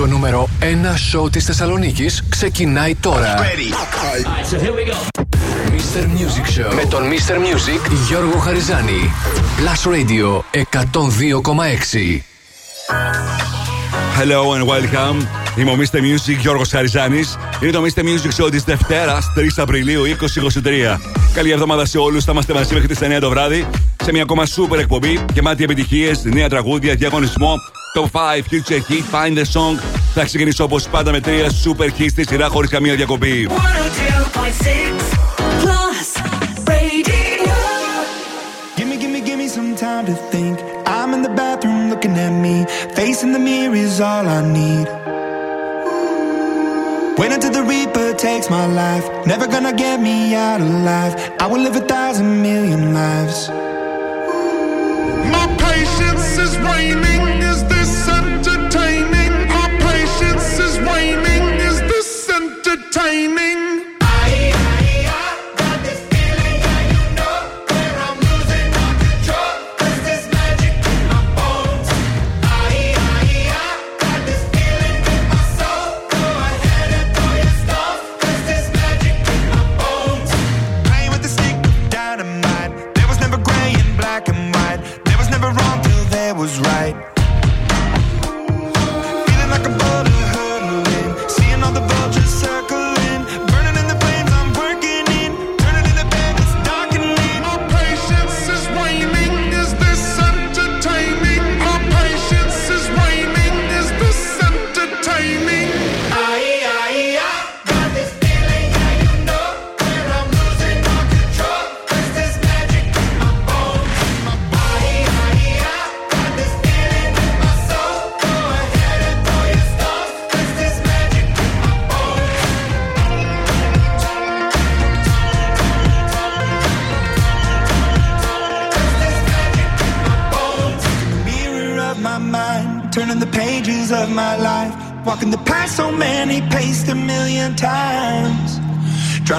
Το νούμερο 1 σοου της Θεσσαλονίκης ξεκινάει τώρα. Right, so here we go. Mr. Music Show με τον Mr. Music Γιώργο Χαριζάνη. Plus Radio 102,6. Hello and welcome. Είμαι ο Mr. Music Γιώργος Χαριζάνης. Είναι το Mr. Music Show της Δευτέρας, 3 Απριλίου 2023. Καλή εβδομάδα σε όλους. Θα είμαστε μαζί μέχρι τις 9 το βράδυ σε μια ακόμα super εκπομπή γεμάτη επιτυχίες, νέα τραγούδια, διαγωνισμό, top 5, future hit, find the song. Θα ξεκινήσω όπω πάντα με τρία super hits στη σειρά χωρί καμία διακοπή. 102.6 Plus Radio. Gimme, gimme, gimme some time to think. I'm in the bathroom looking at me. Facing the mirror is all I need. Wait until the Reaper takes my life. Never gonna get me out alive. I will live a thousand million lives. My patience is waning.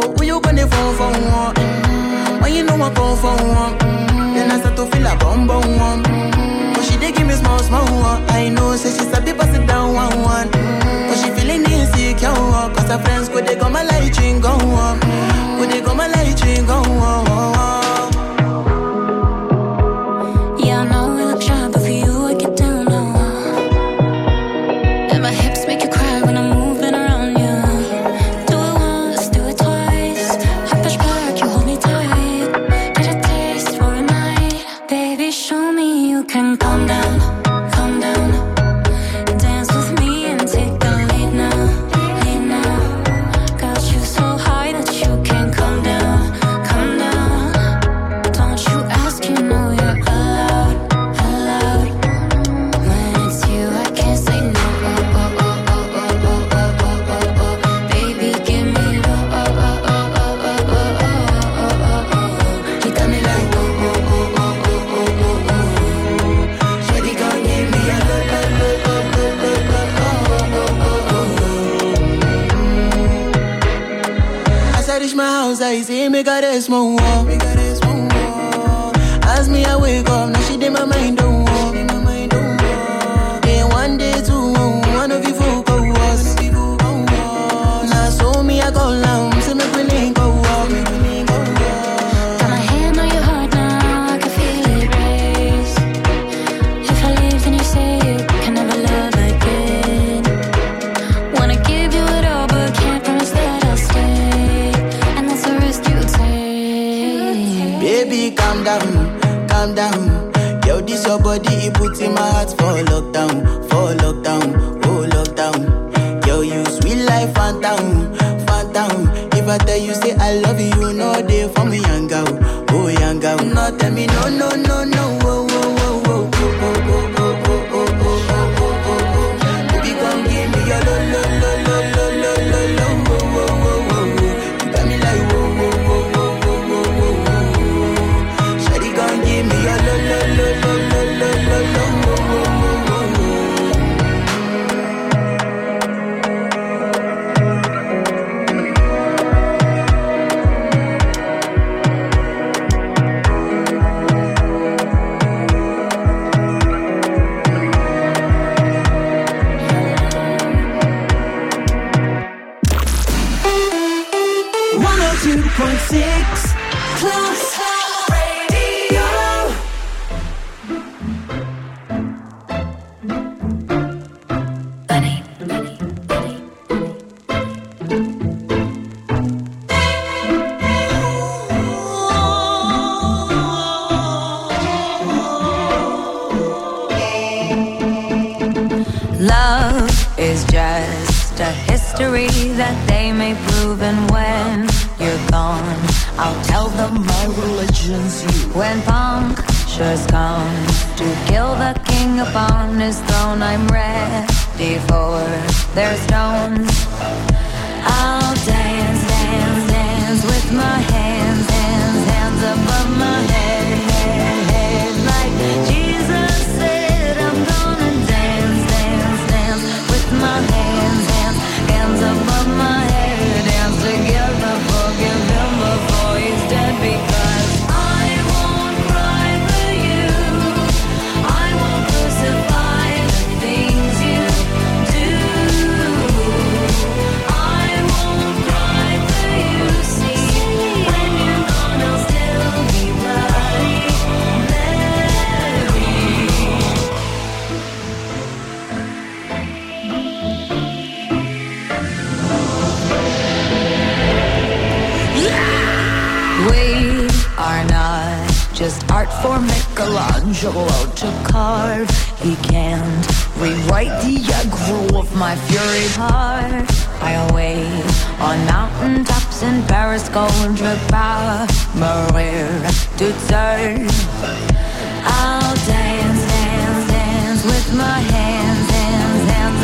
One. Who you gonna phone for one? Mm, When you know I come for one, mm, then I start to feel a bum bum one. Mm, But she dey give me small small one. I know, say she's a bit pass it down one one. Mm, But she feeling insecure, cause her friends go they go my light ring go on, go they go my light ring go on. y me caresmo. Tell you, say I love you, no day for me, young girl. Oh, young girl, not tell me, no, no, no, no.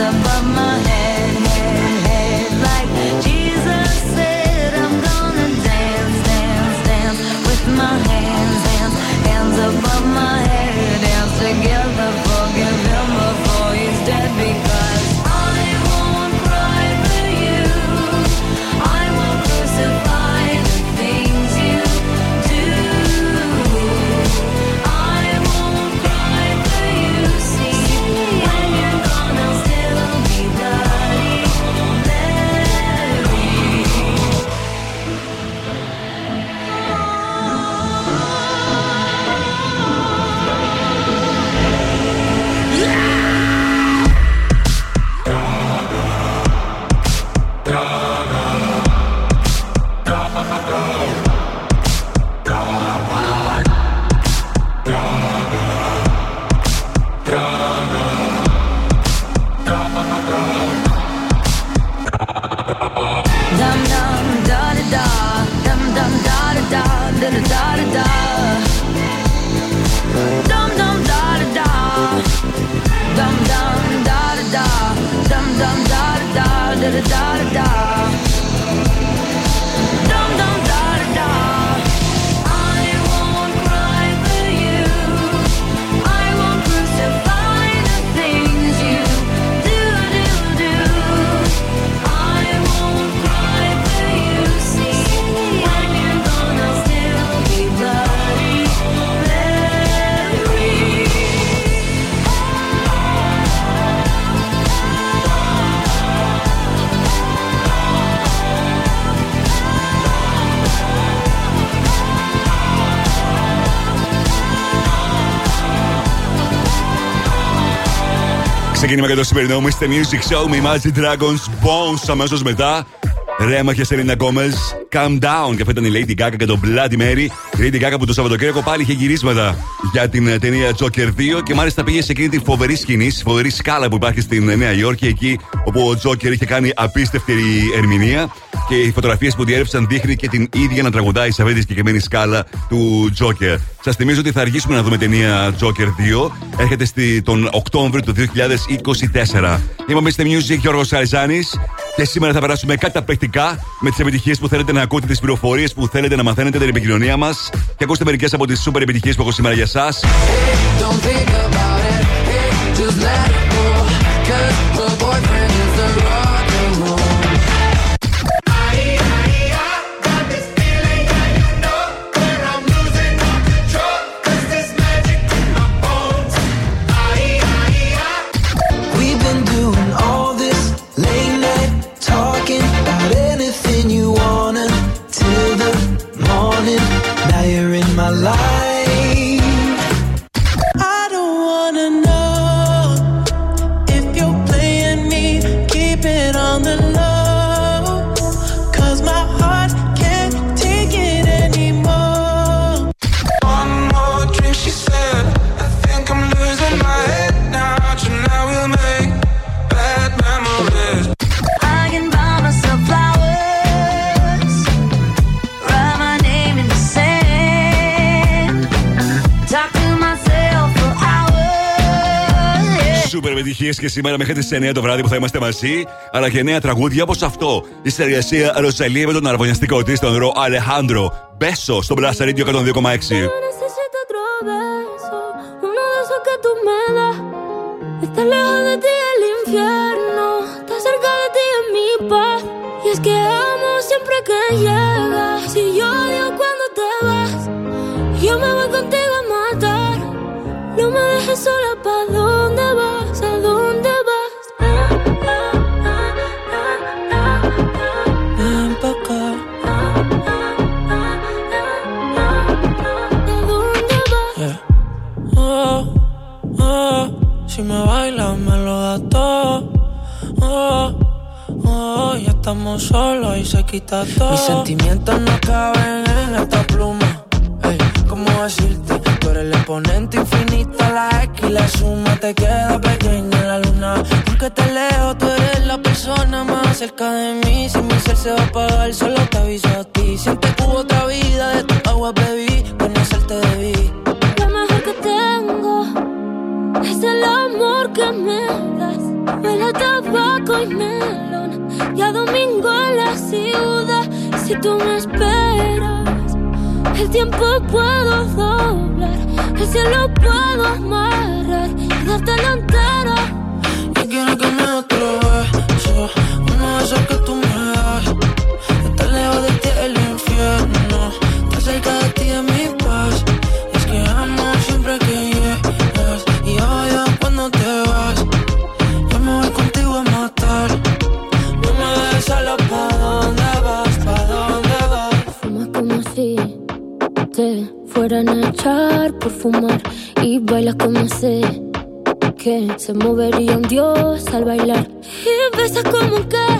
above my head ξεκίνημα για το σημερινό Mr. Music Show με Imagine Dragons Bones αμέσως μετά. Rema και Selena Gomez, Calm Down. Και αυτό ήταν η Lady Gaga και το Bloody Mary. Η Lady Gaga που το Σαββατοκύριακο πάλι είχε γυρίσματα για την ε, ταινία Joker 2 και μάλιστα πήγε σε εκείνη τη φοβερή σκηνή, φοβερή σκάλα που υπάρχει στην Νέα Υόρκη, εκεί όπου ο Joker είχε κάνει απίστευτη ερμηνεία και οι φωτογραφίες που διέρευσαν δείχνει και την ίδια να τραγουδάει σε αυτή τη συγκεκριμένη σκάλα του Joker. Σας θυμίζω ότι θα αργήσουμε να δούμε ταινία Joker 2. Έρχεται στη, τον Οκτώβριο του 2024. Είμαι ο Mr. Music Γιώργος Σαριζάνης και σήμερα θα περάσουμε καταπληκτικά με τις επιτυχίες που θέλετε να ακούτε, τις πληροφορίες που θέλετε να μαθαίνετε, την επικοινωνία μας και ακούστε μερικές από τις super επιτυχίες που έχω σήμερα για εσά. Επιτυχίε και σήμερα μέχρι τις 9 το βράδυ που θα είμαστε μαζί. Αλλά και νέα τραγούδια όπως αυτό. Η συνεργασία Ροζαλία με τον αρβωνιαστικό της, τον Ρο Αλεχάνδρο. Μπέσο στο Blast Radio 102,6. Está lejos de ti el infierno, está cerca de ti en mi paz. Y es que amo siempre que llegas. Oh, oh, ya estamos solos y se quita todo. Mis sentimientos no caben en esta pluma. Hey, ¿cómo decirte? Tú eres el exponente infinito, la X y la suma te queda pequeña en la luna. Aunque te leo, tú eres la persona más cerca de mí. Si mi ser se va a apagar, solo te aviso Si tú me esperas, el tiempo puedo doblar. El cielo puedo amarrar y darte la entera. Yo quiero que me otro beso. Uno de esos que echar por fumar. Y bailas como sé que se movería un dios al bailar. Y besas como que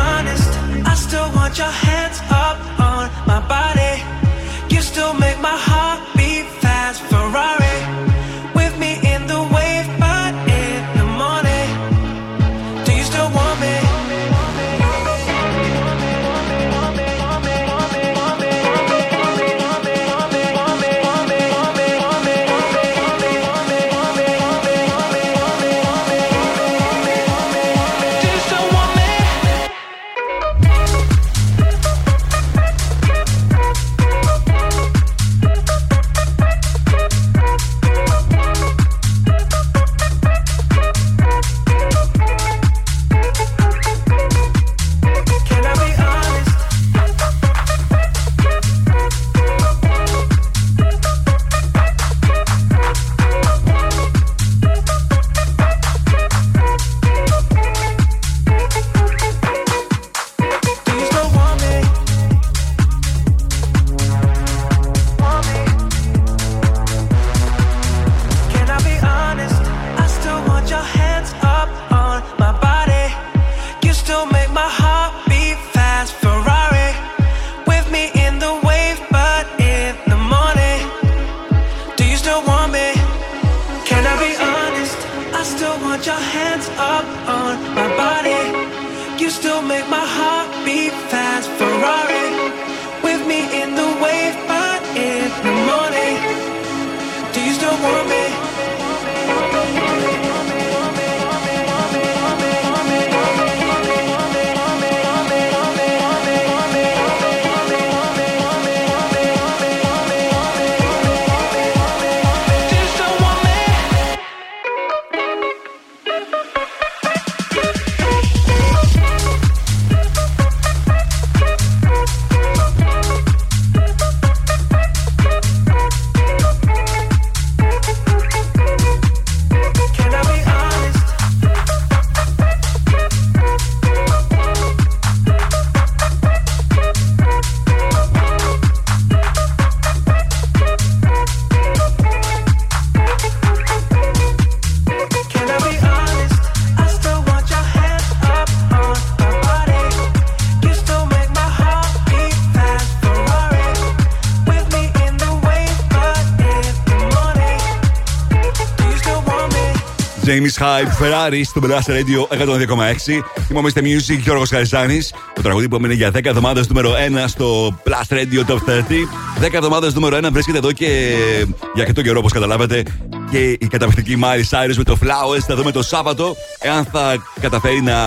wanna make James Hype, Ferrari στο Blast Radio 102,6. Είμαι ο Mr. Music Γιώργος Χαριζάνη. Το τραγούδι που έμεινε για 10 εβδομάδες νούμερο 1 στο Blast Radio Top 30. 10 εβδομάδες νούμερο 1 βρίσκεται εδώ και για αρκετό καιρό, όπως καταλάβατε. Και η καταπληκτική Miley Cyrus με το Flowers. Θα δούμε το Σάββατο εάν θα καταφέρει να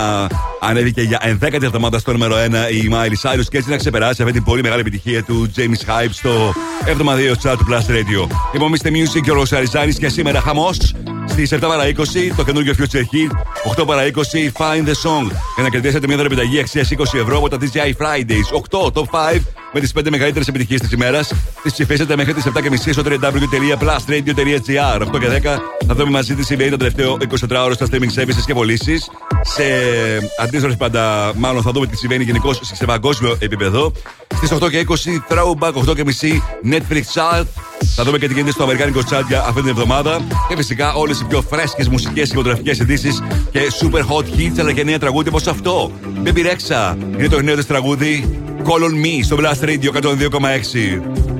ανέβει και για 11η εβδομάδα στο νούμερο 1 η Miley Cyrus και έτσι να ξεπεράσει αυτή την πολύ μεγάλη επιτυχία του James Hype στο 72 chart του Blast Radio. Είμαι ο Mr. Music Γιώργος Χαριζάνη και σήμερα χαμός Στι 7 παρα 20 το καινούργιο Future Hit. 8 παρα 20 Find the Song. Για να κερδίσετε μια δωρεπιταγή αξίας 20 ευρώ από τα DJI Fridays. 8 Top 5 με τις 5 μεγαλύτερες επιτυχίες της ημέρας. Τις ψηφίσετε μέχρι τις 7.30 στο www.plustradio.gr. 8 και 10 θα δούμε μαζί τις συμβαίνει το τελευταίο 24 ώρο στα streaming services και πωλήσεις. Σε αντίστροφη πάντα, μάλλον θα δούμε τι συμβαίνει γενικώς σε παγκόσμιο επίπεδο. Στις 8 και 20 Throwback, 8 και μισή Netflix Chart. Θα δούμε και τι γίνεται στο Αμερικάνικο Chart για αυτή την εβδομάδα. Και φυσικά όλες οι πιο φρέσκες μουσικές και φωτογραφικέ ειδήσεις και super hot hits αλλά και νέα τραγούδια όπως αυτό. Baby Rexha είναι το νέο της τραγούδι Call on Me στο Blast Radio 102,6.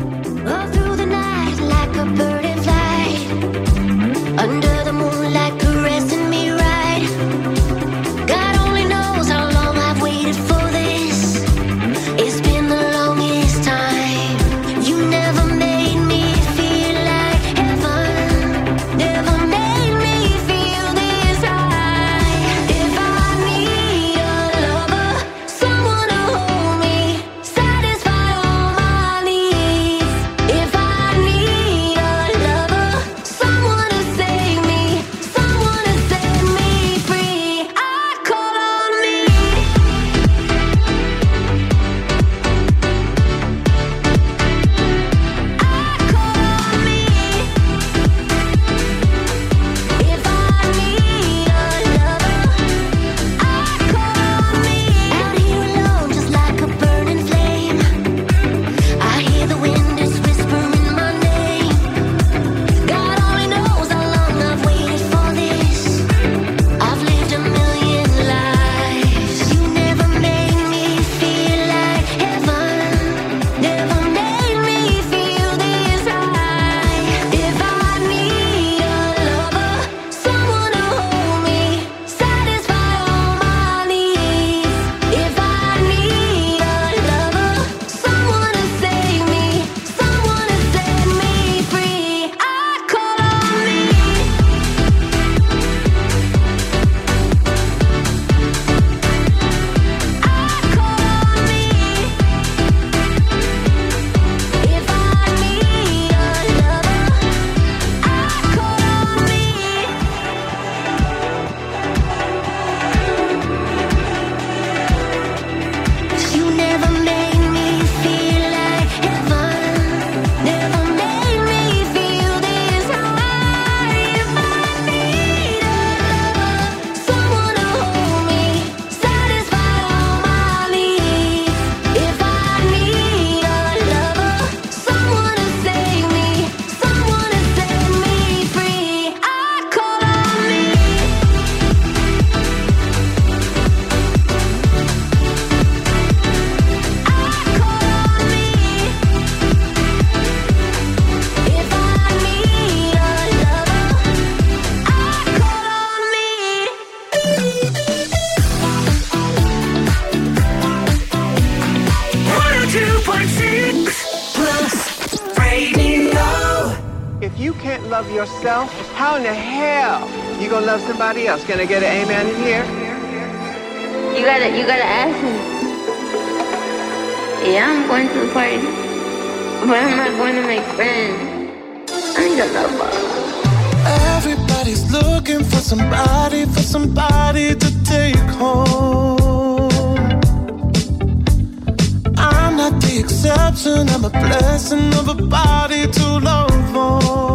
Yourself, how in the hell you gonna love somebody else? Can I get an amen in here? You gotta, you gotta ask me. Yeah, I'm going to the party, but I'm not going to make friends. I need a lover. Everybody's looking for somebody, for somebody to take home. I'm not the exception, I'm a blessing of a body to love on.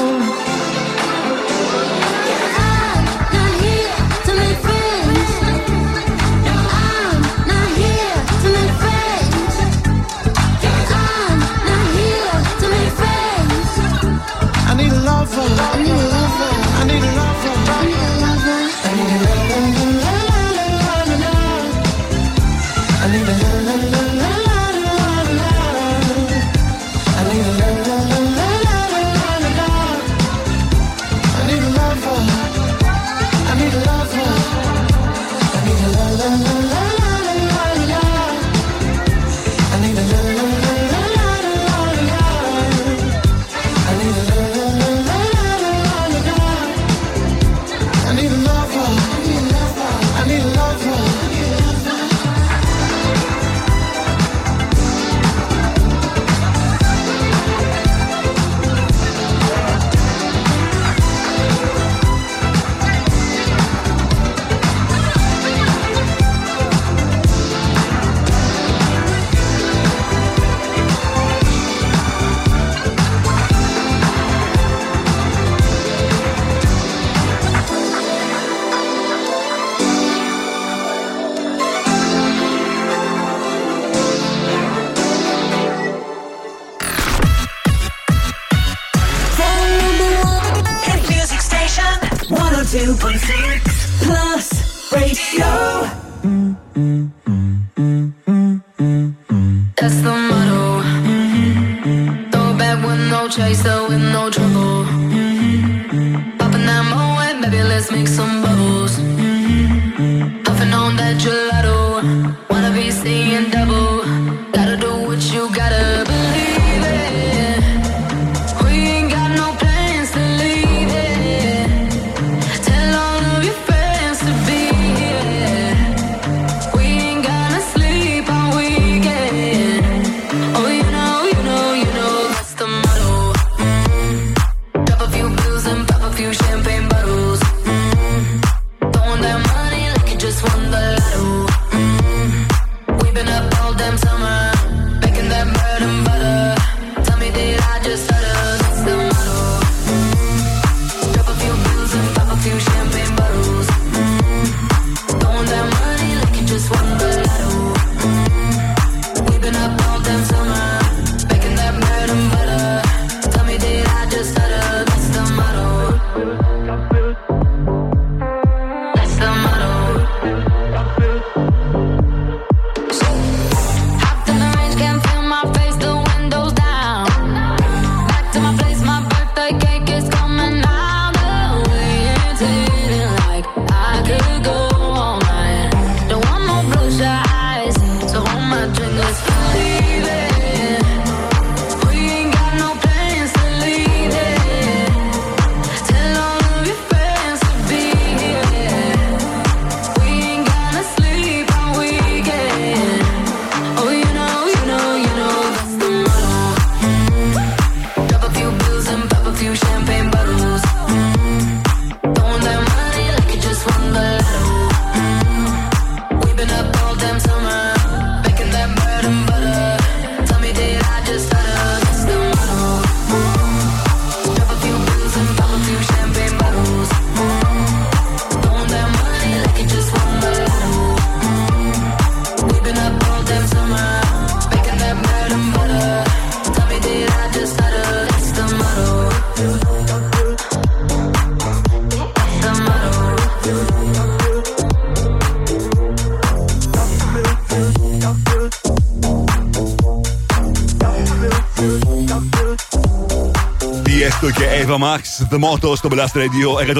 The Motto στο Blast Radio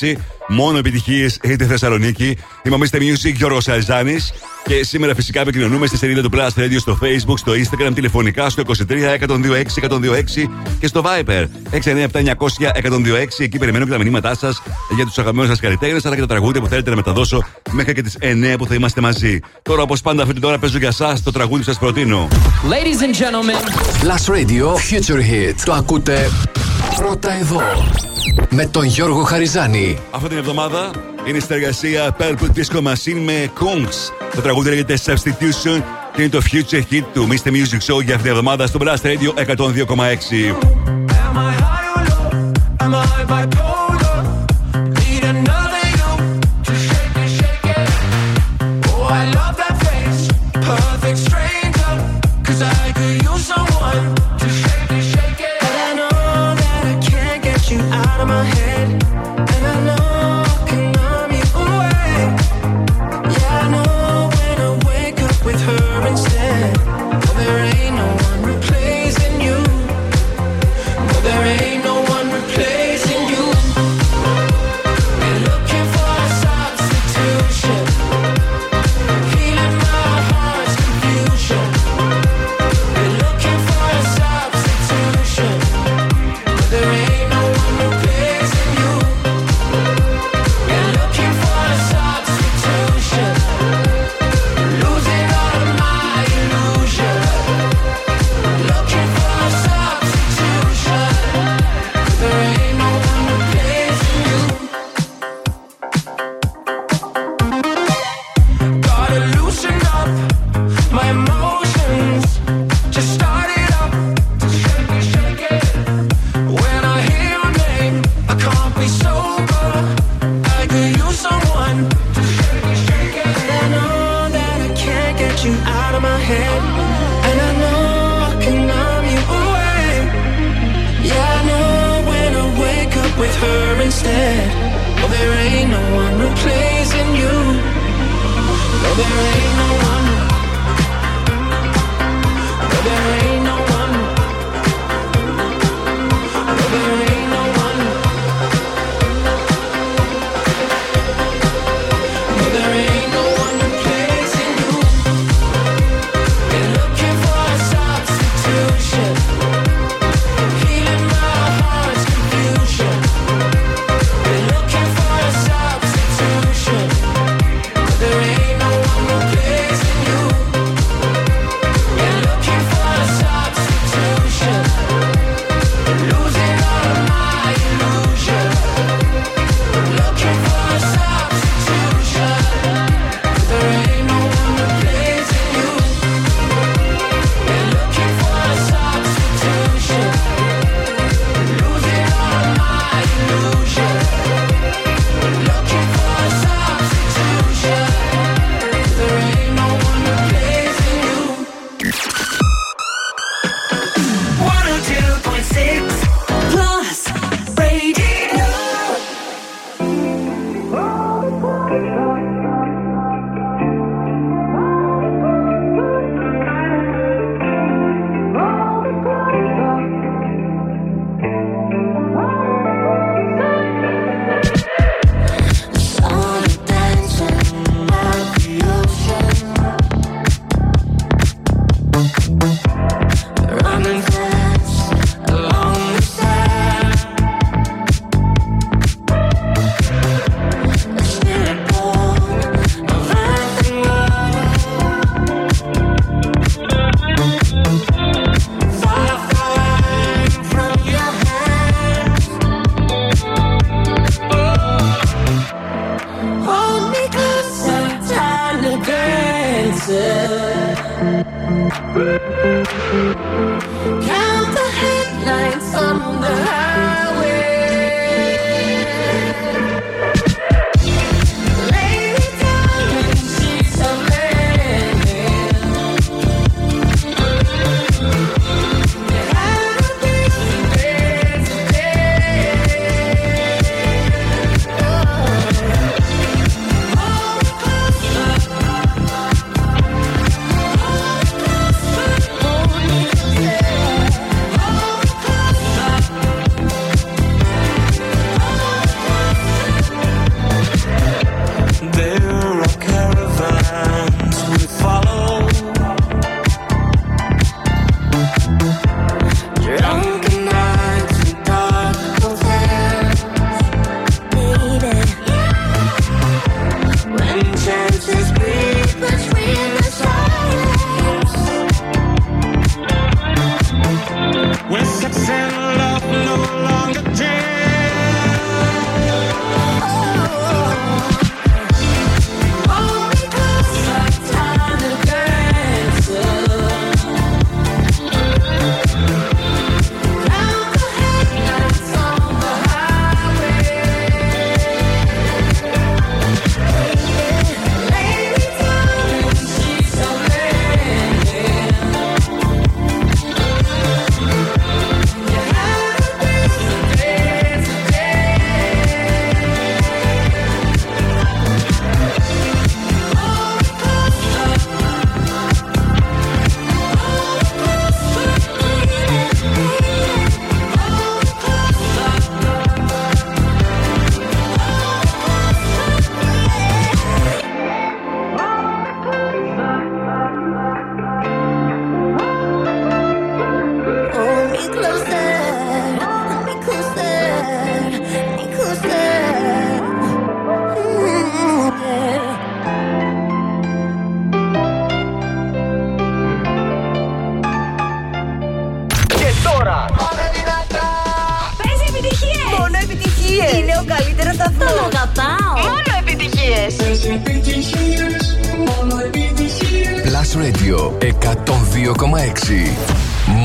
102,6. Μόνο επιτυχίες είτε Θεσσαλονίκη. Είμαστε Music Γιώργος Αριζάνη. Και σήμερα φυσικά επικοινωνούμε στη σελίδα του Blast Radio στο Facebook, στο Instagram, τηλεφωνικά στο 23 126 126 και στο Viper 697 900 126. Εκεί περιμένω και τα μηνύματά σας για τους αγαπημένους σας καλλιτέχνες, αλλά και τα τραγούδια που θέλετε να μεταδώσω μέχρι και τις 9 που θα είμαστε μαζί. Τώρα, όπως πάντα, αυτή την ώρα παίζω για εσά το τραγούδι που σας προτείνω. Ladies and gentlemen, Blast Radio Future Hit. Το ακούτε Πρώτα εδώ. Με τον Γιώργο Χαριζάνη. Αυτή την εβδομάδα είναι η συνεργασία Purple Disco Machine με Kung's Το τραγούδι λέγεται Substitution και είναι το future hit του Mr. Music Show για αυτήν την εβδομάδα στο Blast Radio 102,6.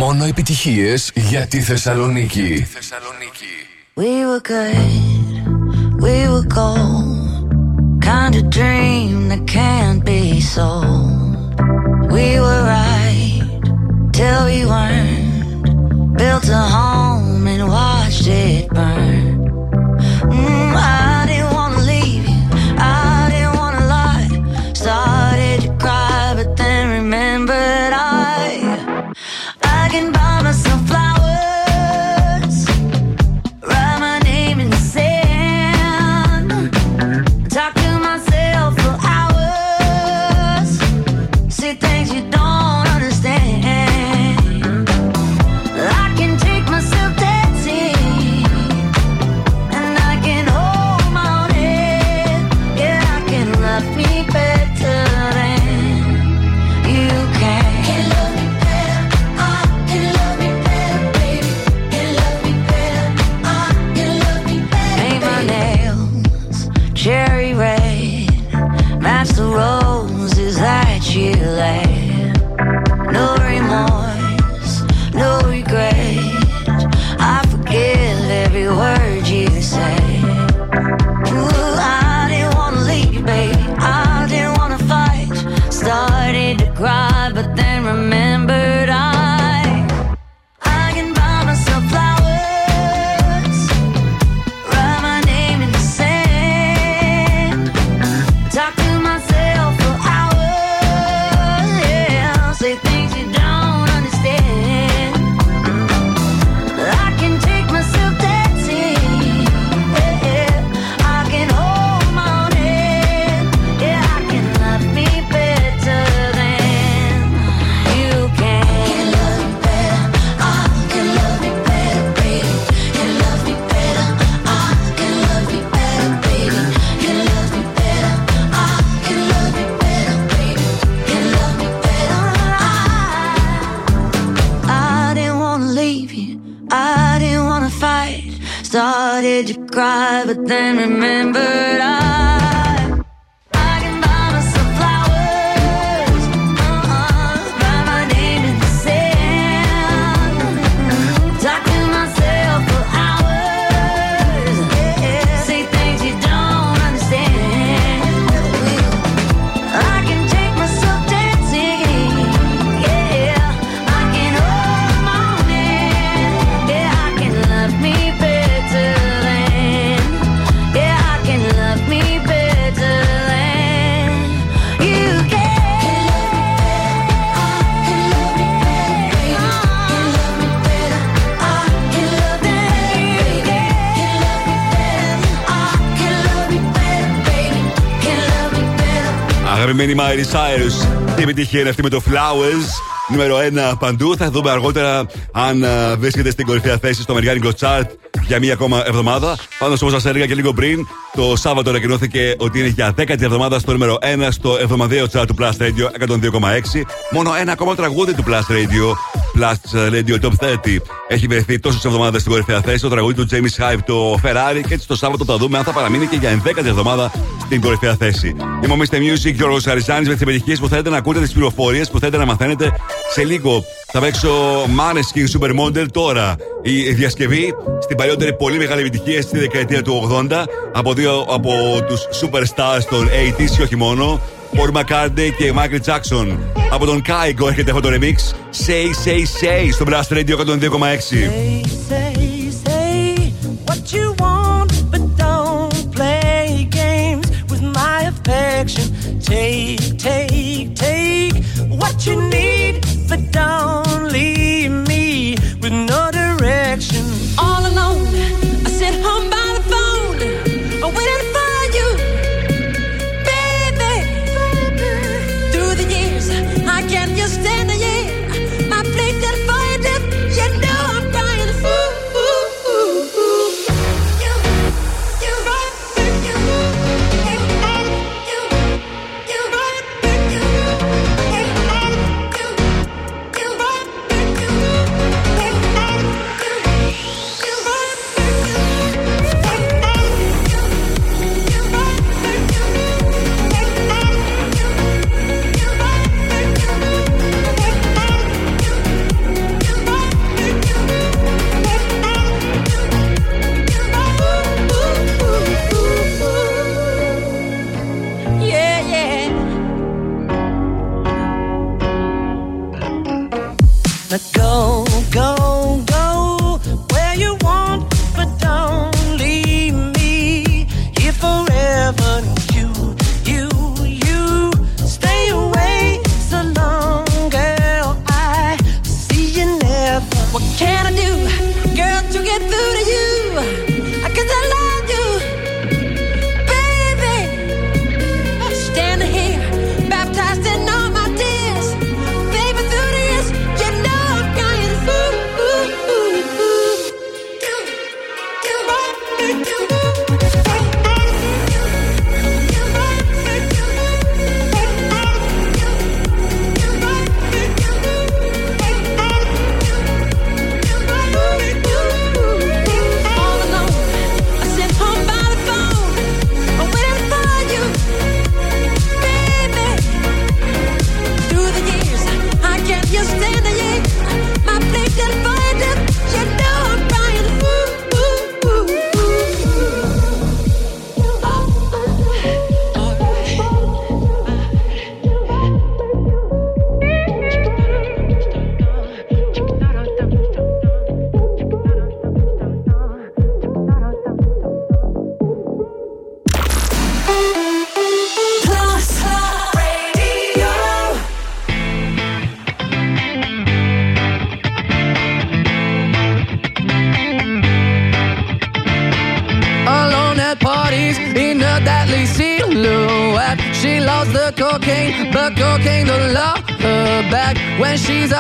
Μόνο επιτυχίες για τη Θεσσαλονίκη. We were good, we were gold. Kind of dream that can't be sold. We were right till we weren't. Built a home and watched it burn. Mm, I then remember Αγαπημένη Miley Cyrus. Τι επιτυχία είναι αυτή με το Flowers. Νούμερο 1 παντού. Θα δούμε αργότερα αν α, βρίσκεται στην κορυφαία θέση στο Αμερικάνικο Chart για μία ακόμα εβδομάδα. Πάντω, όπω σα έλεγα και λίγο πριν, το Σάββατο ανακοινώθηκε ότι είναι για 10η εβδομάδα στο νούμερο 1 στο εβδομαδιαίο chart του Plus Radio 102,6. Μόνο ένα ακόμα τραγούδι του Plus Radio, Plus Radio Top 30, έχει βρεθεί τόσες εβδομάδες στην κορυφαία θέση. Το τραγούδι του James Hype, το Ferrari. Και έτσι το Σάββατο θα δούμε αν θα παραμείνει και για 11η εβδομάδα στην κορυφαία θέση. Είμαι ο Mr. Music, Γιώργος Αριζάνη, με τις επιτυχίες που θέλετε να ακούτε, τις πληροφορίες που θέλετε να μαθαίνετε. Σε λίγο θα παίξω Maneskin Supermodel τώρα. Η διασκευή στην παλιότερη πολύ μεγάλη επιτυχία στη δεκαετία του 80 από δύο από τους superstars των 80s και όχι μόνο. Paul McCartney και Michael Jackson. Από τον Kaigo έρχεται αυτό το remix. Say, say, say στο Blast Radio 102,6. say, say what you want, but don't play games with my affection. Take, take, take what you need, but don't leave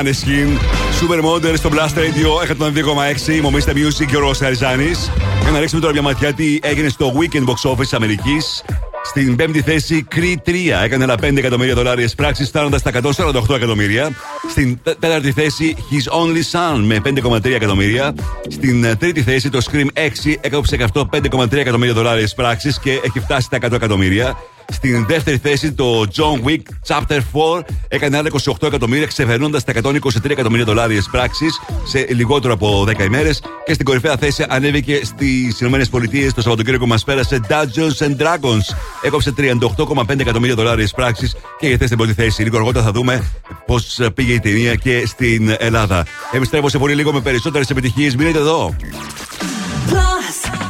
Maneskin, Supermodel στο Blast Radio 102,6. Μομίστε Music και ο Ρος Χαριζάνης. Για να ρίξουμε τώρα μια ματιά τι έγινε στο Weekend Box Office Αμερικής. Στην πέμπτη θέση, Creed 3 έκανε ένα 5 εκατομμύρια δολάρια πράξη, φτάνοντας στα 148 εκατομμύρια. Στην τέ- τέταρτη θέση, His Only Son με 5,3 εκατομμύρια. Στην ε, τρίτη θέση, το Scream 6 έκοψε και αυτό 5,3 εκατομμύρια δολάρια πράξη και έχει φτάσει στα 100 εκατομμύρια. Στην δεύτερη θέση το John Wick Chapter 4 έκανε άλλα 28 εκατομμύρια, ξεπερνώντας τα 123 εκατομμύρια δολάρια πράξης σε λιγότερο από 10 ημέρες. Και στην κορυφαία θέση ανέβηκε στις ΗΠΑ το Σαββατοκύριακο που μας πέρασε Dungeons and Dragons. Έκοψε 38,5 εκατομμύρια δολάρια πράξης και για στην πρώτη θέση. Λίγο αργότερα θα δούμε πώς πήγε η ταινία και στην Ελλάδα. Επιστρέφω σε πολύ λίγο με περισσότερες επιτυχίες. Μείνετε εδώ. Plus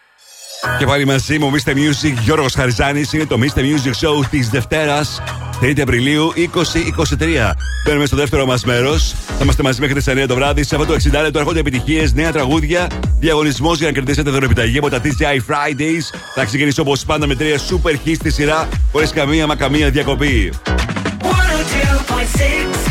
Και πάλι μαζί μου, Mr. Music, Γιώργος Χαριζάνης. Είναι το Mr. Music Show της Δευτέρας, 3η Απριλίου 2023. Μπαίνουμε στο δεύτερο μας μέρος. Θα είμαστε μαζί μέχρι τις 9 το βράδυ. Σε αυτό το 60 λεπτό έρχονται επιτυχίες, νέα τραγούδια, διαγωνισμός για να κερδίσετε δωρεπιταγή από τα TGI Fridays. Θα ξεκινήσω όπως πάντα με τρία super hits στη σειρά, χωρίς καμία μα καμία διακοπή. 102.6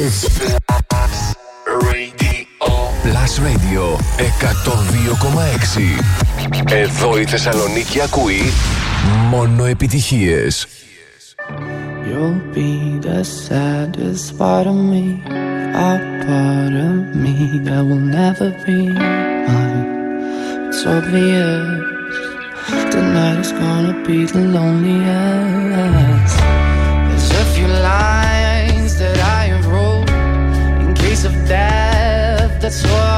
This is Plus Radio 102,6. Εδώ η Θεσσαλονίκη ακούει μόνο επιτυχίες. You'll be the saddest part of me, a part of me that will never be mine. It's obvious tonight is gonna be the loneliest. that's why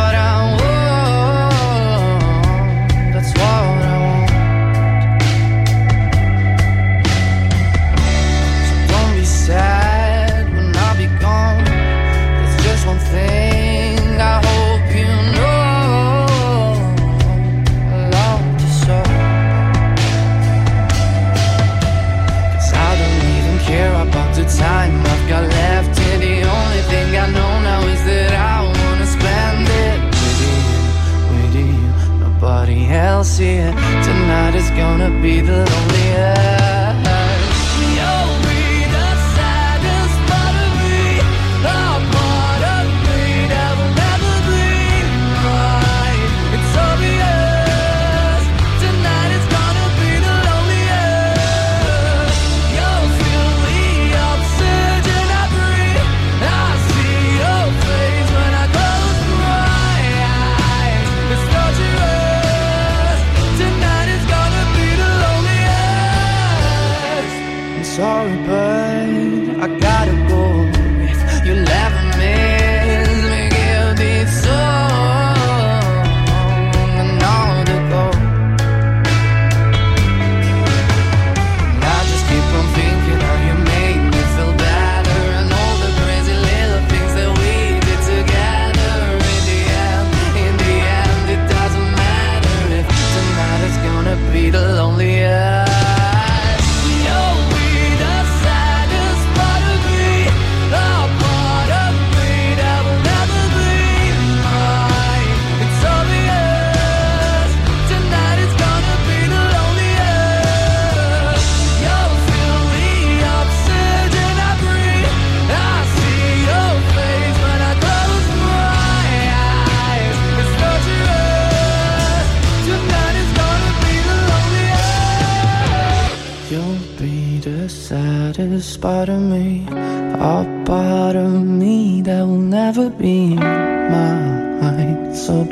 gonna be the loneliest.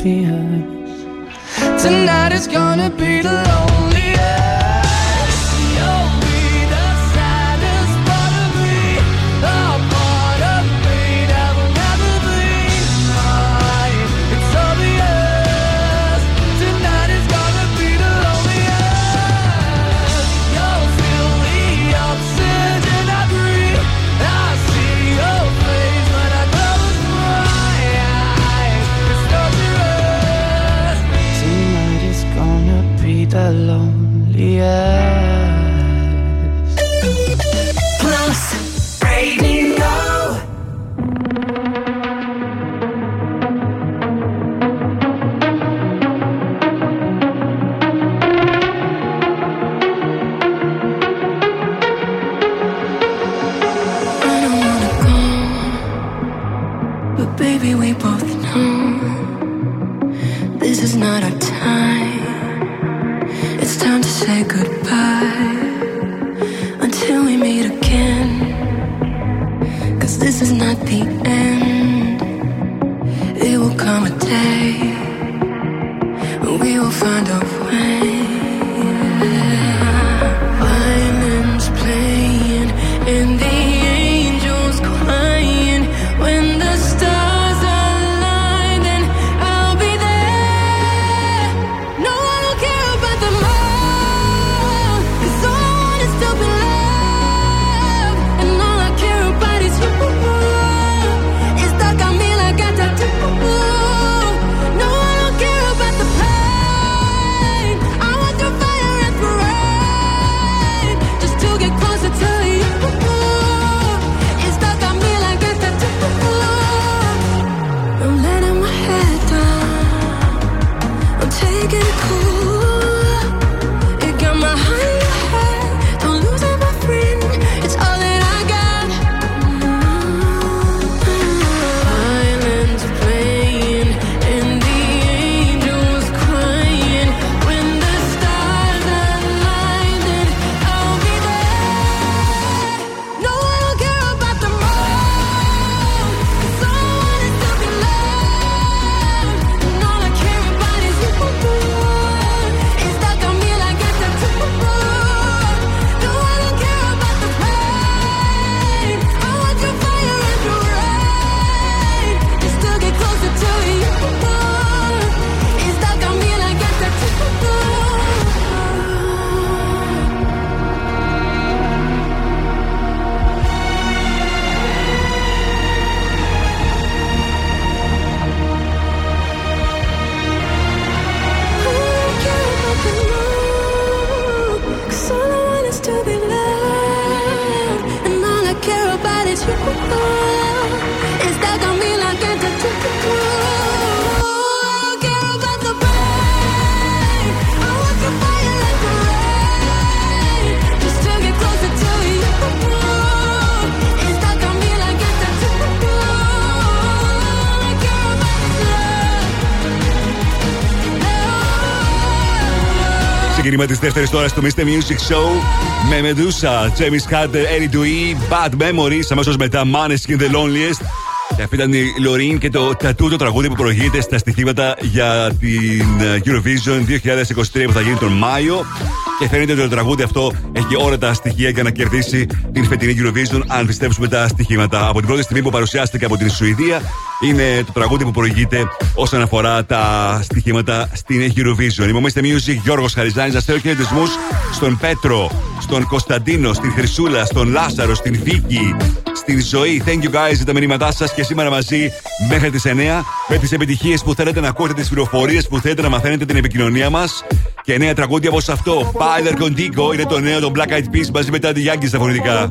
Ξεκίνημα τη δεύτερη ώρα του Mr. Music Show με Medusa, James Carter, Ellie Dewey, Bad Memories. Αμέσως μετά Maneskin The Loneliest. Και αυτή ήταν η Λωρίν και το τατού τραγούδι που προηγείται στα στοιχήματα για την ε, Eurovision 2023 που θα γίνει τον Μάιο. Και φαίνεται ότι το τραγούδι αυτό έχει όλα τα στοιχεία για να κερδίσει την φετινή Eurovision, αν πιστέψουμε τα στοιχήματα. Από την πρώτη στιγμή που παρουσιάστηκε από την Σουηδία, είναι το τραγούδι που προηγείται όσον αφορά τα στοιχήματα στην Eurovision. Είμαι ο Mr. Music Γιώργος Χαριζάνης. Να στέλνω χαιρετισμούς στον Πέτρο, στον Κωνσταντίνο, στην Χρυσούλα, στον Λάσαρο, στην Βίκη, στην Ζωή. Thank you guys για τα μηνύματά σας και σήμερα μαζί μέχρι τις 9 με τις επιτυχίες που θέλετε να ακούτε, τις πληροφορίες που θέλετε να μαθαίνετε την επικοινωνία μας. Και νέα τραγούδια όπως αυτό. Spider Contigo είναι το νέο των Black Eyed Peas μαζί με τα Yankee στα φωνητικά.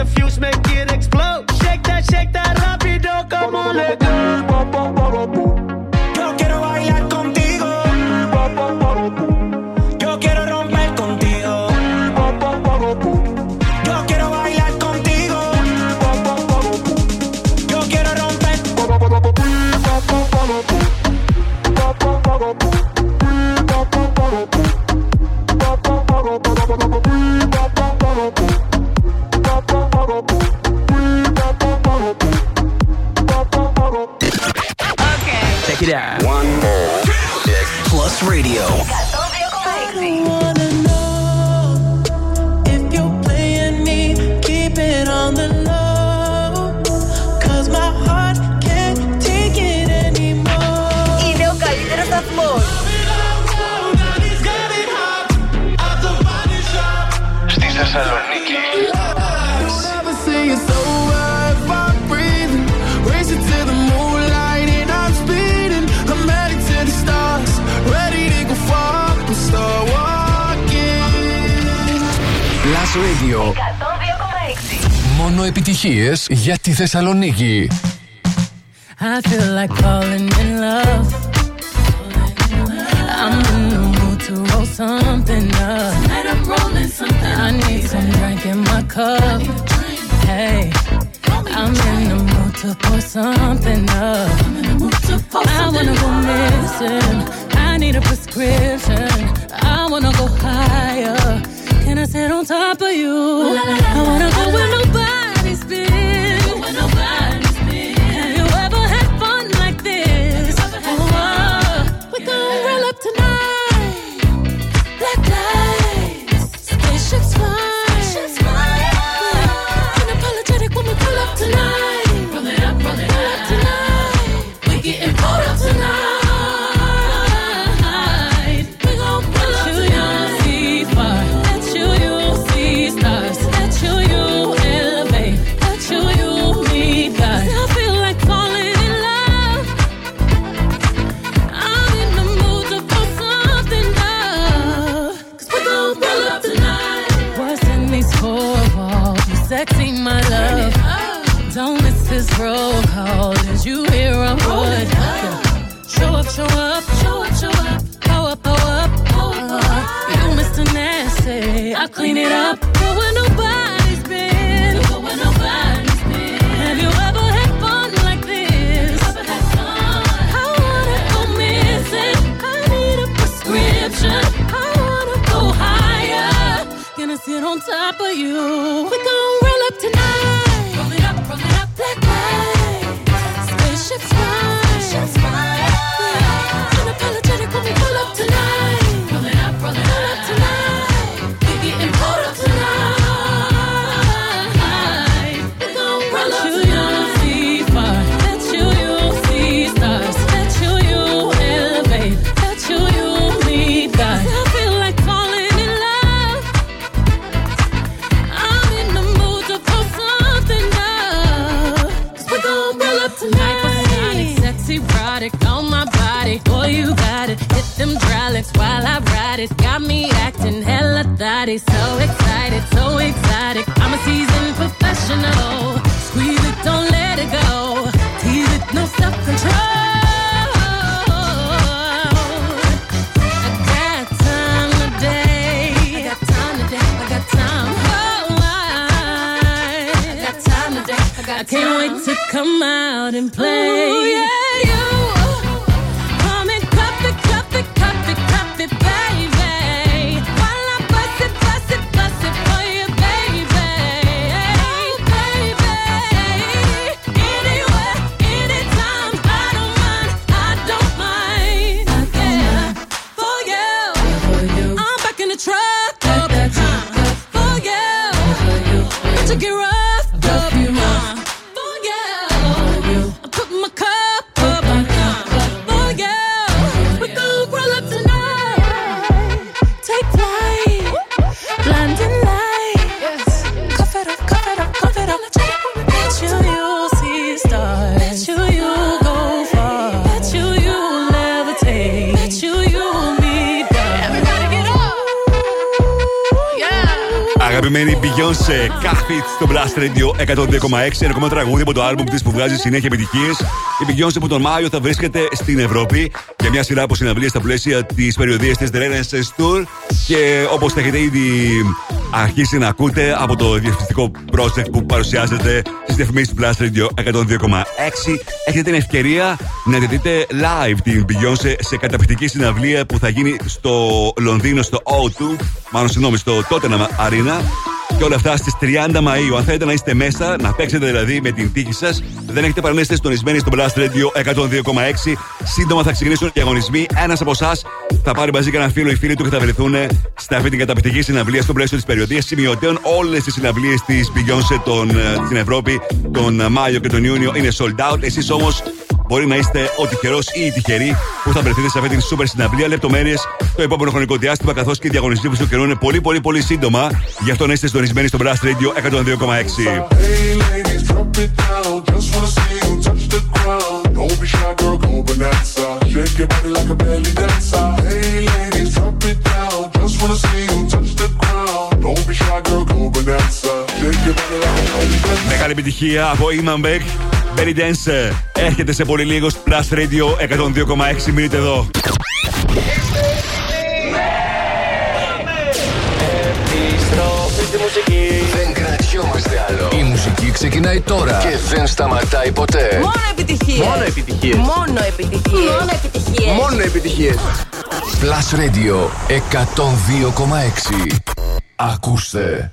The fuse, make it explode. Shake that, shake that, rapido, come on, it anymore. Είναι ο καλύτερος σταθμός. Στη Θεσσαλονίκη. Plus Radio Μόνο επιτυχίες για τη Θεσσαλονίκη. I feel like falling in love. I'm in the mood to roll something up. Tonight I'm rolling something. I need some drink in my cup. Hey, I'm in the mood to pour something up. I wanna go missing. I need a prescription. I wanna go higher. I sit on top of you? I wanna go where nobody's I can't wait to come out and play. Ooh, yeah, you. Beyoncé, Κάθιτ στο Blast Radio 102,6. Ένα ακόμα τραγούδι από το album της που βγάζει συνέχεια επιτυχίες. Η Beyoncé που τον Μάιο θα βρίσκεται στην Ευρώπη για μια σειρά από συναυλίες στα πλαίσια της περιοδίας της The Renaissance Tour. Και όπως θα έχετε ήδη αρχίσει να ακούτε από το διευθυντικό project που παρουσιάζεται στις διαφημίσεις του Blast Radio 102,6, έχετε την ευκαιρία να τη δείτε live την Beyoncé σε καταπληκτική συναυλία που θα γίνει στο Λονδίνο, στο O2, μάλλον συγγνώμη, στο Tottenham Arena. Και όλα αυτά στις 30 Μαου. Αν θέλετε να είστε μέσα, να παίξετε δηλαδή με την τύχη σας, δεν έχετε παρά να είστε συντονισμένοι στο Blast Radio 102,6. Σύντομα θα ξεκινήσουν οι διαγωνισμοί. Ένας από εσάς θα πάρει μαζί κανένα φίλο ή φίλοι του και θα βρεθούν σε αυτή την καταπληκτική συναυλία στο πλαίσιο της περιοδίας σημειωτέων. Όλες τις συναυλίες της Beyoncé τον, ε, στην Ευρώπη τον Μάιο και τον Ιούνιο είναι sold out. Εσείς όμως μπορεί να είστε ο τυχερός ή η τυχερή που θα βρεθείτε σε αυτή την σούπερ συναυλία. Λεπτομέρειες το επόμενο χρονικό διάστημα, καθώς και οι διαγωνιστέ που καιρού είναι πολύ πολύ πολύ σύντομα. Γι' αυτό να είστε συντονισμένοι στο Brass Radio 102,6. Μεγάλη επιτυχία από Iman Berry Dance έρχεται σε πολύ λίγος Plus Radio 102,6. Μείνετε εδώ. Δεν κρατιόμαστε άλλο. Η μουσική ξεκινάει τώρα και δεν σταματάει ποτέ. Μόνο επιτυχίες. Μόνο επιτυχίες. Μόνο επιτυχίες. Μόνο επιτυχίες. Μόνο επιτυχίες. Plus Radio 102,6. Ακούστε.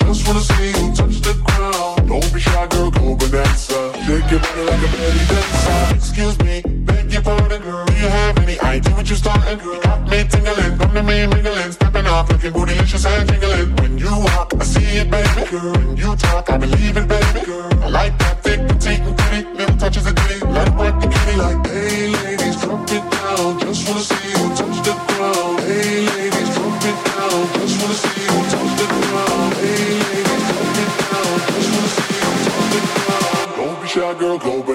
Just wanna see you touch the ground. Don't be shy, girl, go bonanza. Shake your body like a belly dancer. Excuse me, beg your pardon, girl. Do you have any idea what you're starting, girl? You got me tingling, come to me mingling, stepping off, looking bootylicious and jingling. When you walk, I see it, baby, girl. When you talk, I believe it, baby, girl. I like that thick, petite, and pretty, little touches of ditty. Let it work the kitty like, hey,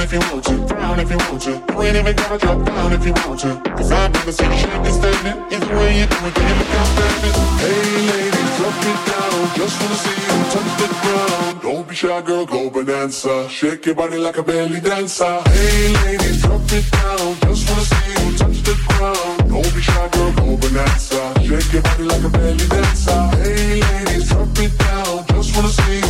Down if you want to, down if you want to. You ain't even gotta drop down if you want to. Cause I've never seen you shaking standing. Either way you do it, you look outstanding? Hey ladies, drop it down. Just wanna see you touch the ground. Don't be shy, girl, go bonanza. Shake your body like a belly dancer. Hey ladies, drop it down. Just wanna see you touch the ground. Don't be shy, girl, go bonanza. Shake your body like a belly dancer. Hey ladies, drop it down. Just wanna see you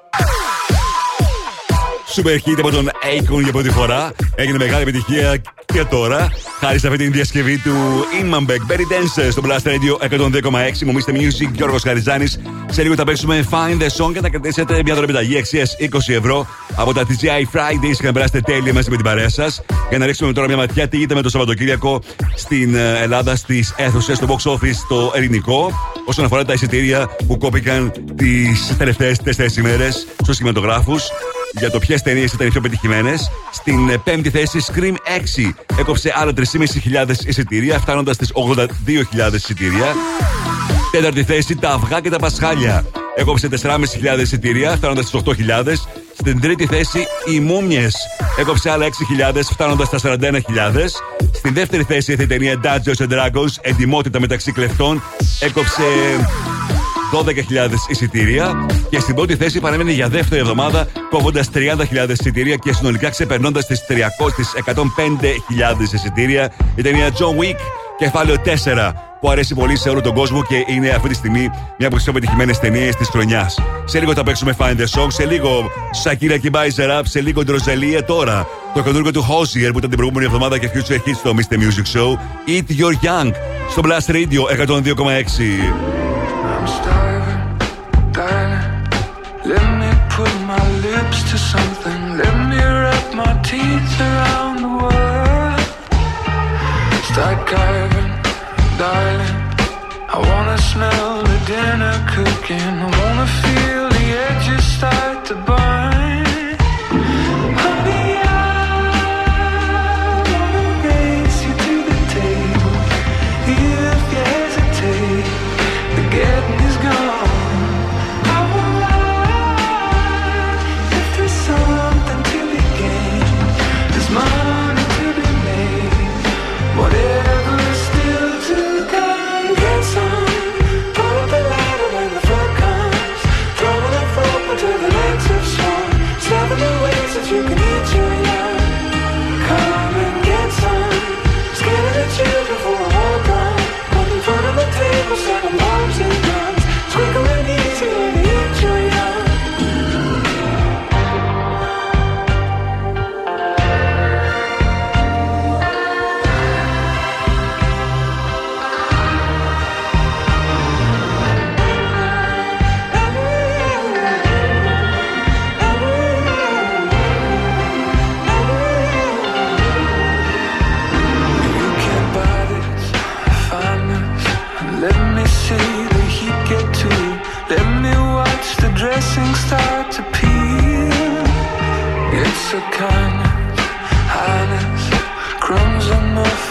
Super hit από τον Akon για πρώτη φορά. Έγινε μεγάλη επιτυχία και τώρα, χάρη σε αυτή την διασκευή του Inman Beck, Berry Dance στο Blast Radio 102,6. Μου Mr. Music, Γιώργος Χαριζάνης. Σε λίγο θα παίξουμε Find the Song και θα κρατήσετε μια δωρεπιταγή αξίας 20 ευρώ από τα TGI Fridays και να περάσετε τέλεια μαζί με την παρέα σας. Για να ρίξουμε τώρα μια ματιά τι γίνεται με το Σαββατοκύριακο στην ε, Ελλάδα, στις αίθουσες, στο box office, το ελληνικό. Όσον αφορά τα εισιτήρια που κόπηκαν τις τελευταίες 4 ημέρες στους κινηματογράφους για το ποιες ταινίες ήταν οι πιο πετυχημένες. Στην ε, πέμπτη θέση, Scream 6 έκοψε άλλα 3.500 εισιτήρια, φτάνοντας στις 82.000 εισιτήρια. Τέταρτη θέση, Τα Αυγά και τα Πασχάλια έκοψε 4.500 εισιτήρια, φτάνοντας στις 8.000. Στην τρίτη θέση, Οι Μούμιες έκοψε άλλα 6.000, φτάνοντας στα 41.000. Στην δεύτερη θέση, η ταινία Dungeons and Dragons, Εντιμότητα μεταξύ κλεφτών, έκοψε 12.000 εισιτήρια και στην πρώτη θέση παραμένει για δεύτερη εβδομάδα κόβοντας 30.000 εισιτήρια και συνολικά ξεπερνώντας τις 105.000 εισιτήρια η ταινία John Wick κεφάλαιο 4 που αρέσει πολύ σε όλο τον κόσμο και είναι αυτή τη στιγμή μια από τις πιο πετυχημένες ταινίες της χρονιάς. Σε λίγο θα παίξουμε Find the Song, σε λίγο Shakira και Buys Up, σε λίγο Ντροζελία τώρα. Το καινούργιο του Hosier που ήταν την προηγούμενη εβδομάδα και Future Hits στο Mr. Music Show. Eat Your Young στο Blast Radio 102,6. I'm starving, darling. Let me put my lips to something. Let me wrap my teeth around the world. Start carving, darling. I wanna smell the dinner cooking. I wanna feel the edges start to burn. The kindness, highness, crumbs on my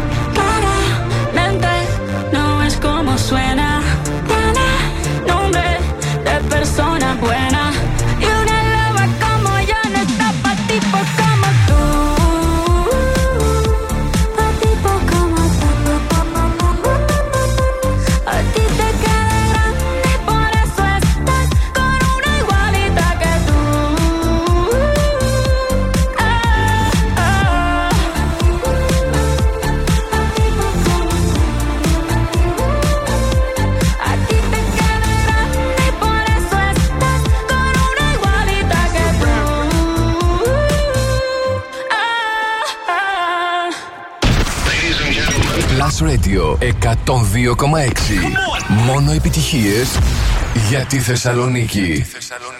102,6. Μόνο επιτυχίες για τη Θεσσαλονίκη. Για τη Θεσσαλονίκη.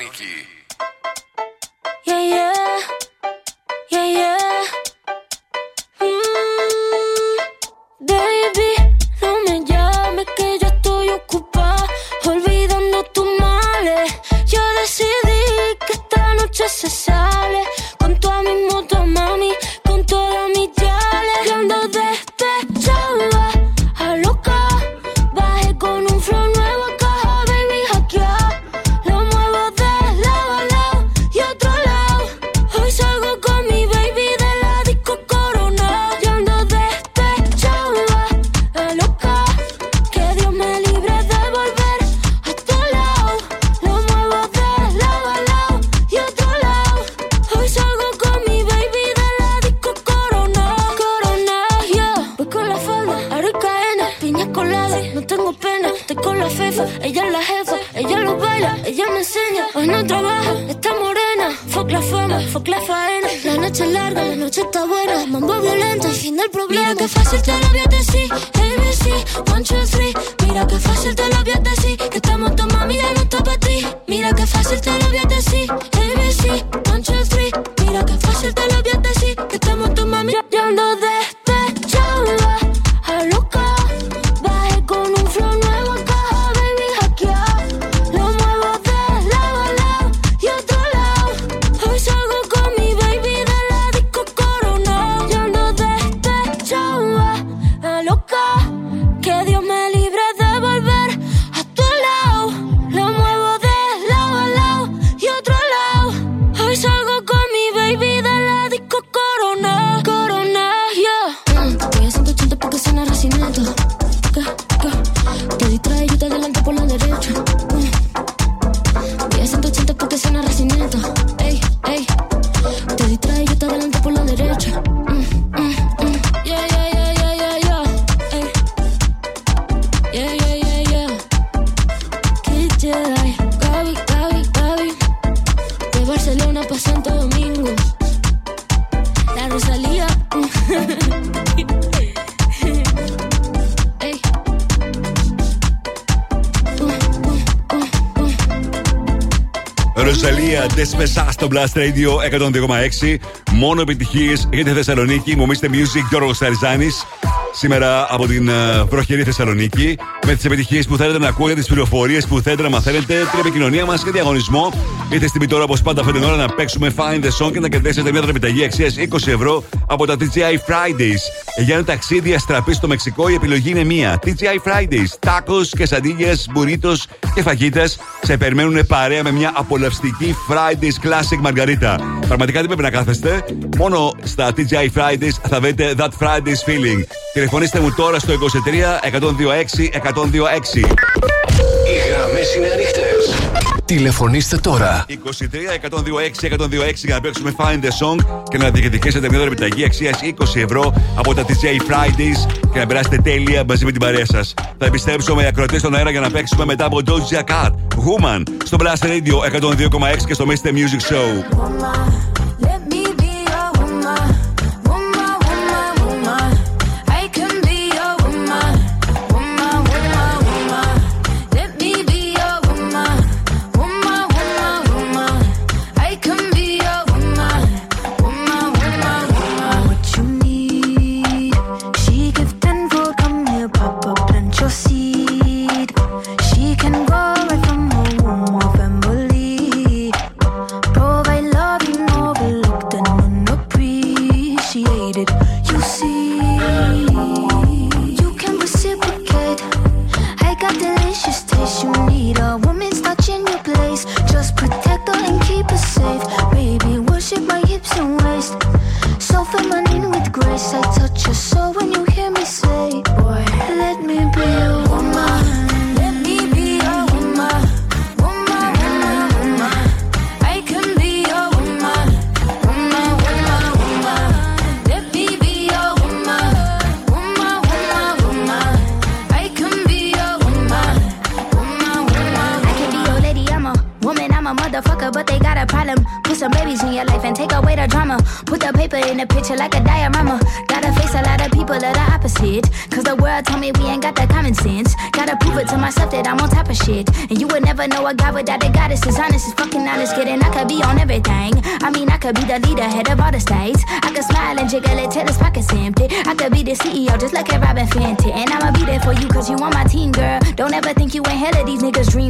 Fridays στο Blast Radio 102,6. Μόνο επιτυχίες για τη Θεσσαλονίκη. Μου μίστε Music, Γιώργο Σαριζάνης. Σήμερα από την ε, προχειρή Θεσσαλονίκη. Με τις επιτυχίες που θέλετε να ακούτε, τις πληροφορίες που θέλετε να μαθαίνετε, την επικοινωνία μας και διαγωνισμό. Είστε στην τώρα όπως πάντα αυτή την ώρα να παίξουμε Find the Song και να κερδίσετε μια τραπεζική αξίας 20 ευρώ από τα TGI Fridays. Για ένα ταξίδι αστραπή στο Μεξικό η επιλογή είναι μία. TGI Fridays. Τάκο, quesadillas, μπουρίτο και φαγίτε σε περιμένουν παρέα με μια απολαυστική Fridays Classic Margarita. Πραγματικά δεν πρέπει να κάθεστε. Μόνο στα TGI Fridays θα βρείτε That Fridays Feeling. Τηλεφωνήστε μου τώρα στο 23 126 126. Οι γραμμές είναι ανοιχτές. Τηλεφωνήστε τώρα. 23 126 126 για να παίξουμε Find the Song και να διεκδικήσετε μια επιταγή αξίας 20 ευρώ από τα TJ Fridays και να περάσετε τέλεια μαζί με την παρέα σας. Θα επιστρέψω με ακροτέ στον αέρα για να παίξουμε μετά από Doja Cat. Woman στο Blast Radio 102,6 και στο Mr. Music Show.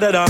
da da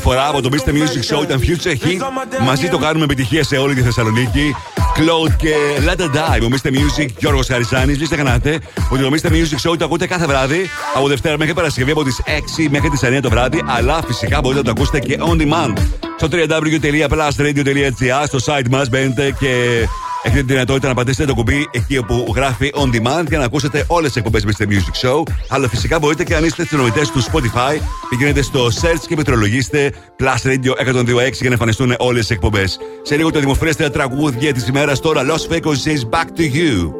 φορά από το Mr. Music Show ήταν Future Hit. Μαζί το κάνουμε επιτυχία σε όλη τη Θεσσαλονίκη. Cloud και Let It Die. Ο Mr. Music Γιώργος Χαριζάνη. Μην ξεχνάτε ότι το Mr. Music Show το ακούτε κάθε βράδυ από Δευτέρα μέχρι Παρασκευή από τις 6 μέχρι τις 9 το βράδυ. Αλλά φυσικά μπορείτε να το ακούσετε και on demand στο www.plusradio.gr. Στο site μας μπαίνετε και Έχετε τη δυνατότητα να πατήσετε το κουμπί εκεί όπου γράφει On Demand για να ακούσετε όλες τις εκπομπές Mr. Music Show. Αλλά φυσικά μπορείτε και αν είστε συνομιλητές του Spotify, πηγαίνετε στο search και μετρολογήστε Plus Radio 126 για να εμφανιστούν όλες τις εκπομπές. Σε λίγο τα δημοφιλέστερα τραγούδια της ημέρας τώρα, Los Fecos says back to you.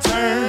turn.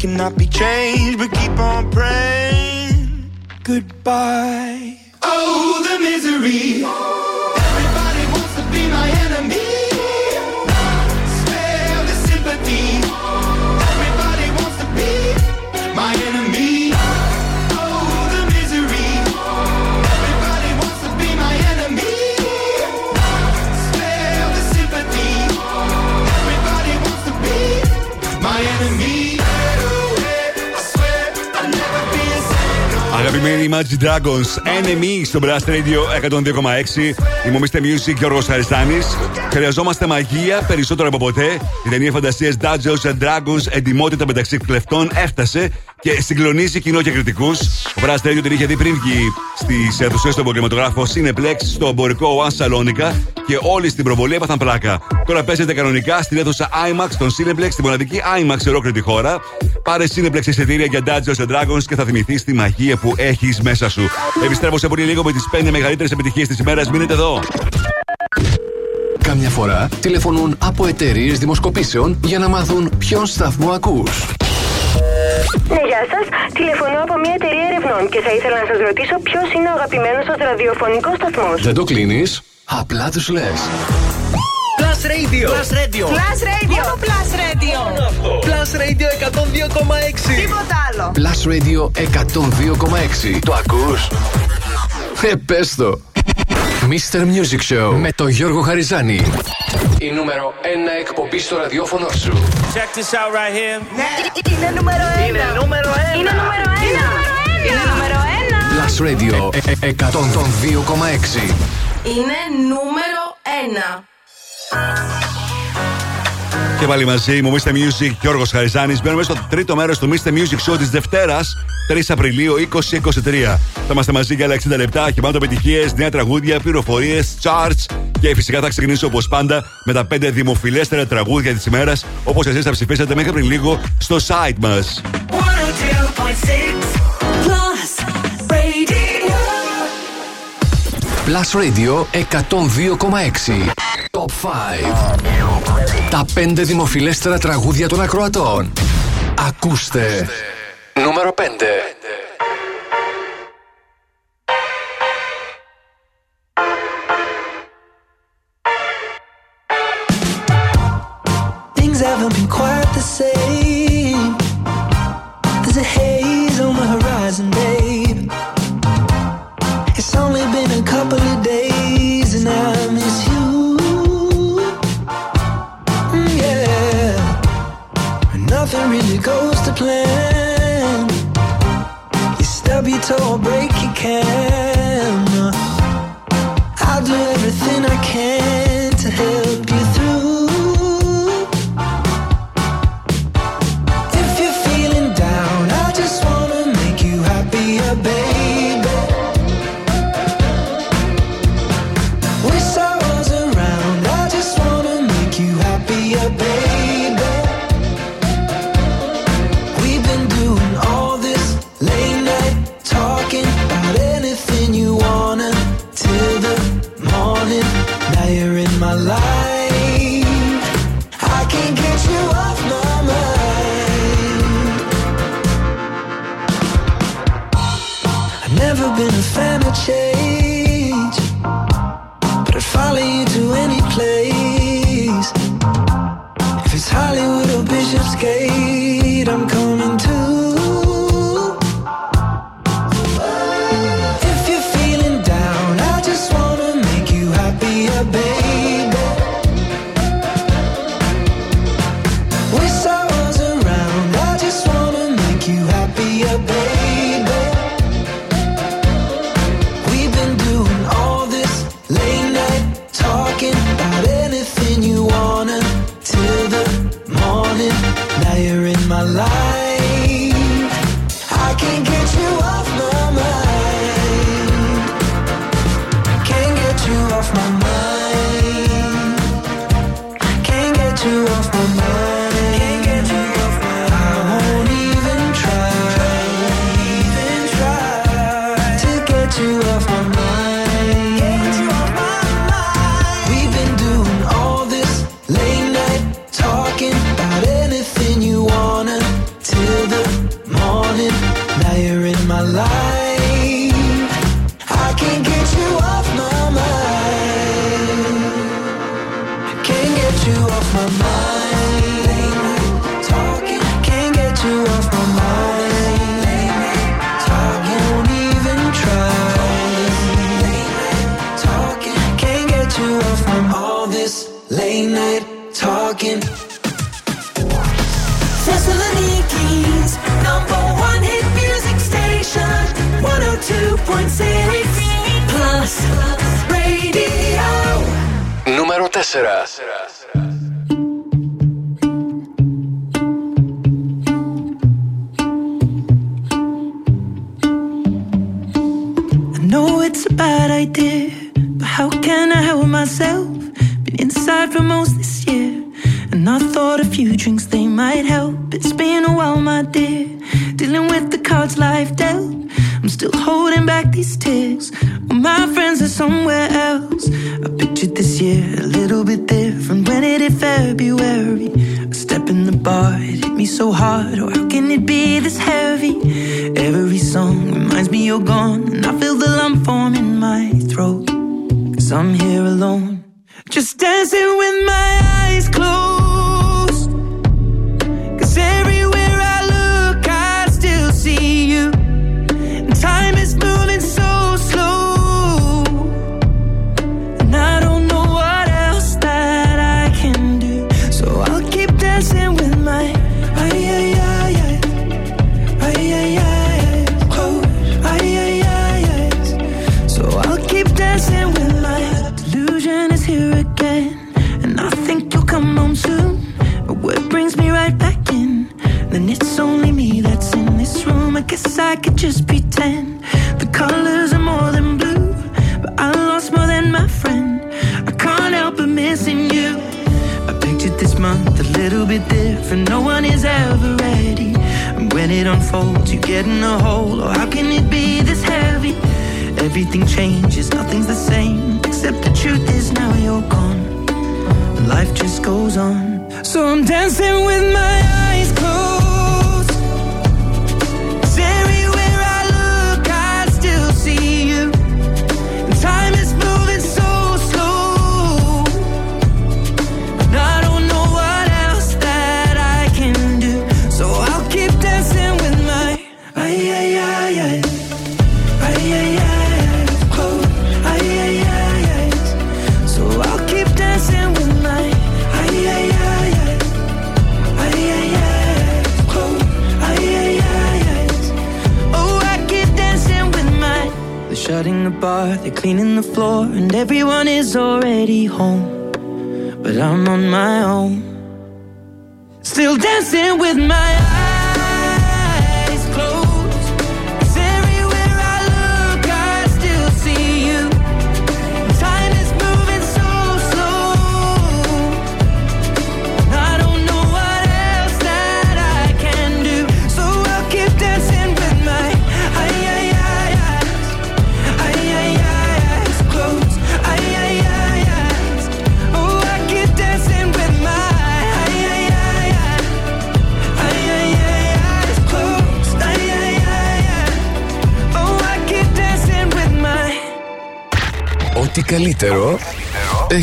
Cannot be, Dragons, Enemy στο Blast Radio 102,6. Είμαι ο Mr. Music Γιώργος Χαριστάνης. Χρειαζόμαστε μαγεία περισσότερο από ποτέ. Η ταινία φαντασίας Dungeons and Dragons, εντυμότητα μεταξύ κλεφτών, έφτασε και συγκλονίζει κοινό και κριτικούς. Ο Blast Radio την είχε δει πριν βγει στις αίθουσες στον πολυματογράφο Cineplex στο εμπορικό One Salonica και όλοι στην προβολή έπαθαν πλάκα. Τώρα παίζεται κανονικά στην αίθουσα IMAX στον Cineplex, στην μοναδική IMAX σε ολόκληρη τη χώρα. Πάρε Cineplex εισιτήρια για Dungeons and Dragons και θα θυμηθείς τη μαγεία που έχεις μέσα σου. Επιστρέφω σε πολύ λίγο με τις 5 μεγαλύτερες επιτυχίες της ημέρας. Μείνετε εδώ. Καμιά φορά τηλεφωνούν από εταιρείες δημοσκοπήσεων για να μάθουν ποιον σταθμό ακούς. Ναι, γεια σας. Τηλεφωνώ από μια εταιρεία ερευνών και θα ήθελα να σας ρωτήσω ποιος είναι ο αγαπημένος σας ραδιοφωνικός σταθμός. Δεν το κλείνεις, απλά τους λες. Plus Radio. Plus Radio. Plus Radio. Μόνο Plus Radio. Plus Radio 102,6. Τίποτα άλλο. Plus Radio 102,6. Το ακούς; Ε, πες το. Mr. Music Show με τον Γιώργο Χαριζάνη. Η νούμερο 1 εκπομπή στο ραδιόφωνο σου. Check this out right here. Είναι νούμερο 1. Είναι νούμερο ένα. Είναι νούμερο 1. Είναι νούμερο 1. Plus Radio ε, ε, 102,6. Είναι νούμερο 1. Και πάλι μαζί μου, Mr. Music Γιώργος Χαριζάνης. Μπαίνουμε στο τρίτο μέρος του Mr. Music Show της Δευτέρας, 3 Απριλίου 2023. Θα είμαστε μαζί για άλλα 60 λεπτά, γεμάτο επιτυχίες, νέα τραγούδια, πληροφορίες, charts και φυσικά θα ξεκινήσω όπως πάντα με τα 5 δημοφιλέστερα τραγούδια της ημέρας, όπως εσείς θα ψηφίσατε μέχρι πριν λίγο στο site μας. 102.6 Plus Radio. Plus Radio 102,6. Top 5. Τα 5 δημοφιλέστερα τραγούδια των ακροατών. Ακούστε. Νούμερο 5.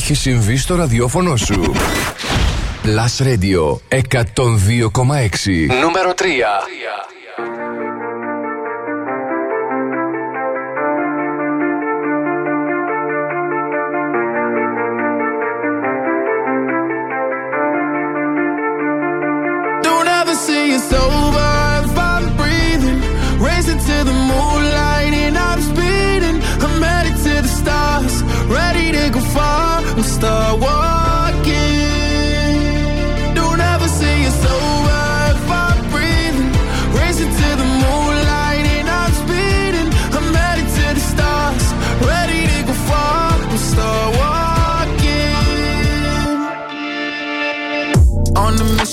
Έχει συμβεί στο ραδιόφωνο σου. Plus Radio 102,6 Νούμερο 3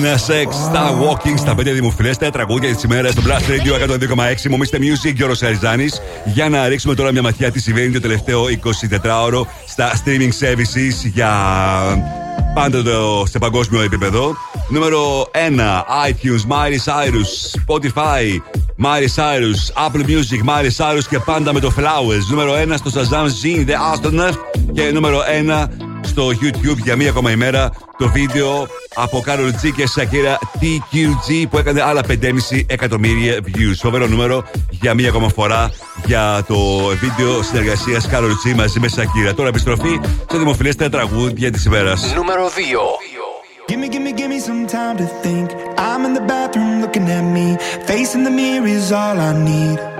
Λίνα Σεξ, στα Walking, στα πέντε δημοφιλέστερα τραγούδια της ημέρας στο Blast Radio 102,6. Μομίστε Music και ο Ροσαριζάνη. Για να ρίξουμε τώρα μια ματιά τι συμβαίνει το τελευταίο 24ωρο στα streaming services για πάντα το, σε παγκόσμιο επίπεδο. Νούμερο 1, iTunes, Miley Cyrus, Spotify, Miley Cyrus, Apple Music, Miley Cyrus και πάντα με το Flowers. Νούμερο 1 στο Shazam Z, The Astronaut και νούμερο 1 στο YouTube για μία ακόμα ημέρα το βίντεο από Carol G και Shakira TQG που έκανε άλλα 5,5 εκατομμύρια views. Φοβερό νούμερο για μία ακόμα φορά για το βίντεο συνεργασίας Carol G μαζί με Shakira. Τώρα επιστροφή στο δημοφιλέστερα τραγούδια της ημέρας. Νούμερο 2 Give me, give me, give me some time to think. I'm in the bathroom looking at me. Facing the mirror is all I need.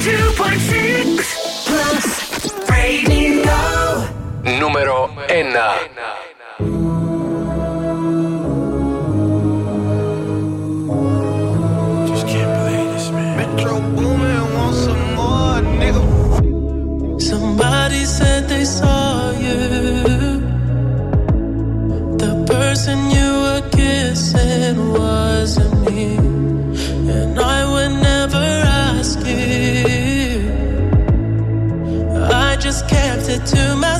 2.6 Plus Radio Número 1 to myself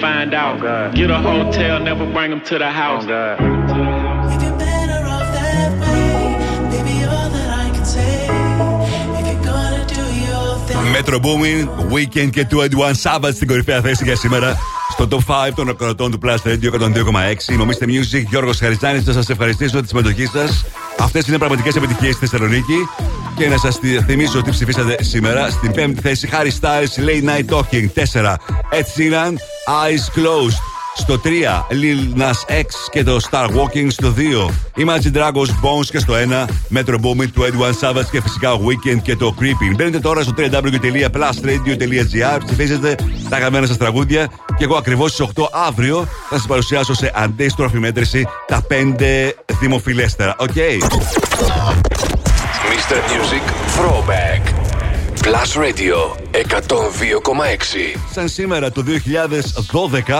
find out. Oh God. Get a hotel, never bring them to the house. Oh God. Metro Booming, Weekend και 21 Savage στην κορυφαία θέση για σήμερα. Στο top 5 των ακροατών του Plus Radio 102,6. Νομίστε Music, Γιώργος Χαριζάνης, να σας ευχαριστήσω τη συμμετοχή σας. Αυτές είναι πραγματικές επιτυχίες στη Θεσσαλονίκη. Και να σας θυμίσω ότι ψηφίσατε σήμερα στην 5η θέση. Harry Styles, Late Night Talking 4. Έτσι είναι. Eyes Closed. Στο 3 Lil Nas X και το Star Walking στο 2 Imagine Dragons Bones και στο 1 Metro Boomin, 21 Savage και φυσικά Weeknd και το Creeping. Μπαίνετε τώρα στο www.plusradio.gr ψηφίζετε τα αγαπημένα σας τραγούδια και εγώ ακριβώς στις 8 αύριο θα σας παρουσιάσω σε αντίστροφη μέτρηση τα 5 δημοφιλέστερα. Οκ. Mr. Music Throwback. Plus Radio 102,6. Σαν σήμερα το 2012,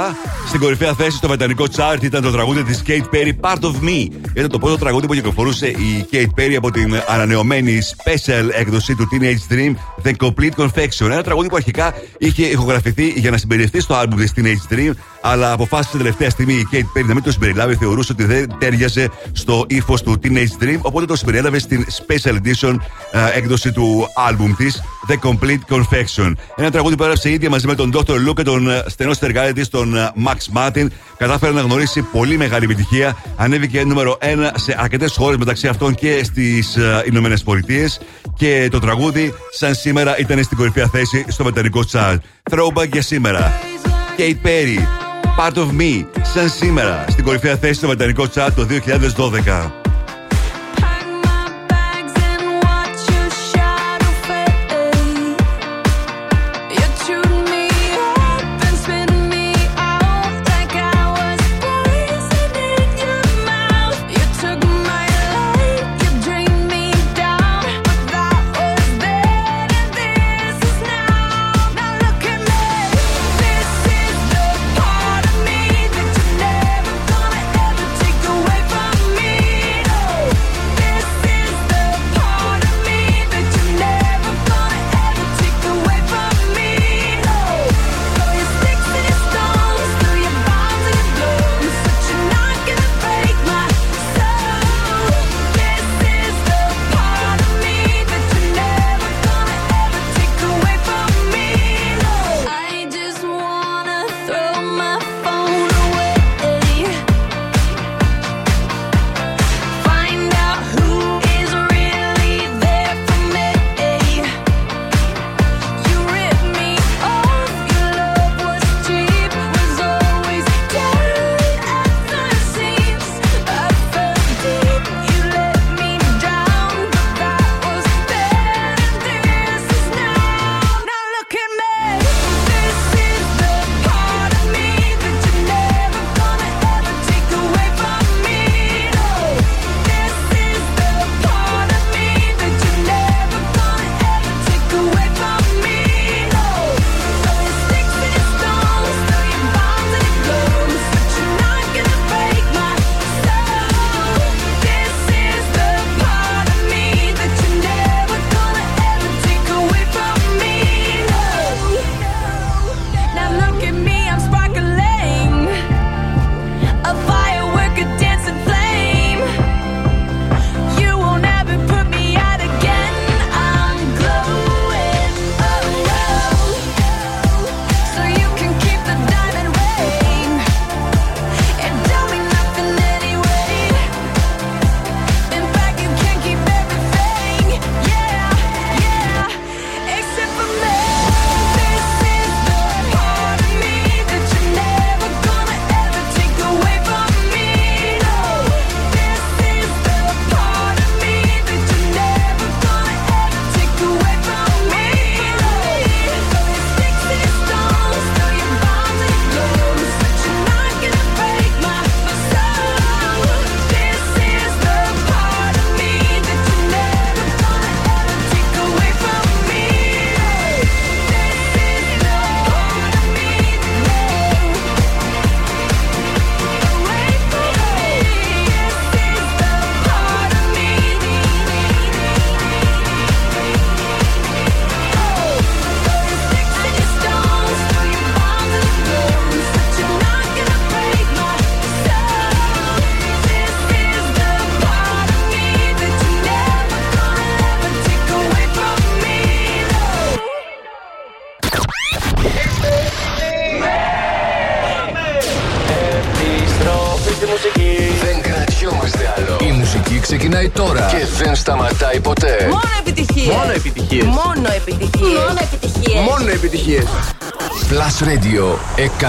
στην κορυφαία θέση στο βρετανικό chart ήταν το τραγούδι της Kate Perry Part of Me. Ήταν το πρώτο τραγούδι που κυκλοφορούσε η Kate Perry από την ανανεωμένη special έκδοση του Teenage Dream The Complete Confection. Ένα τραγούδι που αρχικά είχε ηχογραφηθεί για να συμπεριληφθεί στο album της Teenage Dream, αλλά αποφάσισε τελευταία στιγμή η Kate Perry να μην το συμπεριλάβει, θεωρούσε ότι δεν τέριαζε στο ύφος του Teenage Dream, οπότε το συμπεριέλαβε στην special edition ε, έκδοση του album της The Complete Confection. Ένα τραγούδι που έγραψε ίδια μαζί με τον Dr. Luke και τον ε, στενό συνεργάτη της, τον ε, Max Martin. Κατάφερε να γνωρίσει πολύ μεγάλη επιτυχία. Ανέβηκε νούμερο 1 σε αρκετές χώρες, μεταξύ αυτών και στις Ηνωμένες Πολιτείες. Και το τραγούδι, σαν σήμερα, ήταν στην κορυφαία θέση στο βρετανικό chart. Throwback για σήμερα. Kate Perry, Part of Me, σαν σήμερα, στην κορυφαία θέση στο βρετανικό chart το 2012.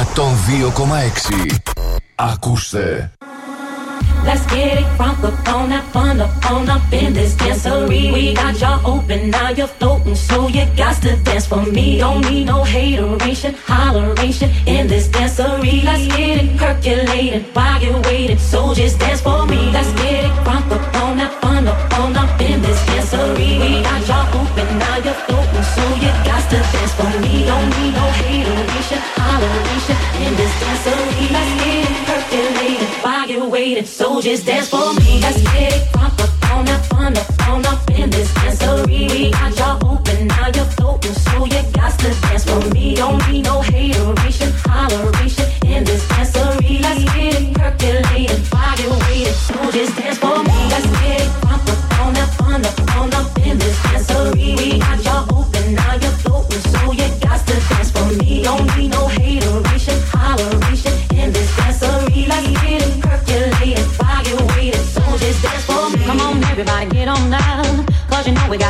102,6. Ακούστε. Let's get it from the phone up, on up, on up in this dancery. We got y'all open, now you're floating, so you got to dance for me. Don't need no hateration, holleration in this dancery. Let's get it percolated while you're waiting, so just dance for me. Let's get it from the phone up, on up, on up in this dancery. We got y'all open, now you're floating, hated soldiers dance for me. That's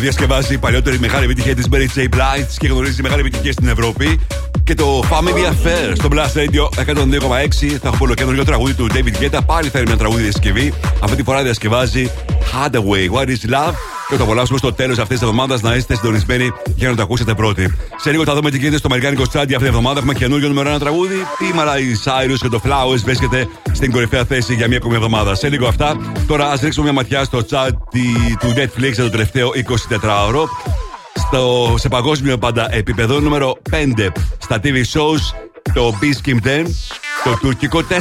διασκευάζει η παλιότερη μεγάλη επιτυχία της Mary J. Blige και γνωρίζει μεγάλη επιτυχία στην Ευρώπη. Και το Family Affair στο Blast Radio 102,6 θα έχω πολύ καινούριο τραγούδι του David Guetta. Πάλι θα είναι μια τραγούδι διασκευή. Αυτή τη φορά διασκευάζει Hadaway, What is Love; Και θα το απολαύσουμε στο τέλος αυτής της εβδομάδας να είστε συντονισμένοι για να το ακούσετε πρώτοι. Σε λίγο θα δούμε τι γίνεται στο Αμερικάνικο Τσάντι αυτή τη εβδομάδα. Έχουμε καινούριο νούμερο ένα τραγούδι. Η Μαράι Cyrus και το Flowers βρίσκεται στην κορυφαία θέση για μια ακόμη εβδομάδα. Σε λίγο αυτά, τώρα ας ρίξουμε μια ματιά στο τσάντι του Netflix για το τελευταίο 24ωρο. Στο, σε παγκόσμιο πάντα επίπεδο νούμερο 5 στα TV shows το Beast Kingdom το τουρκικό 4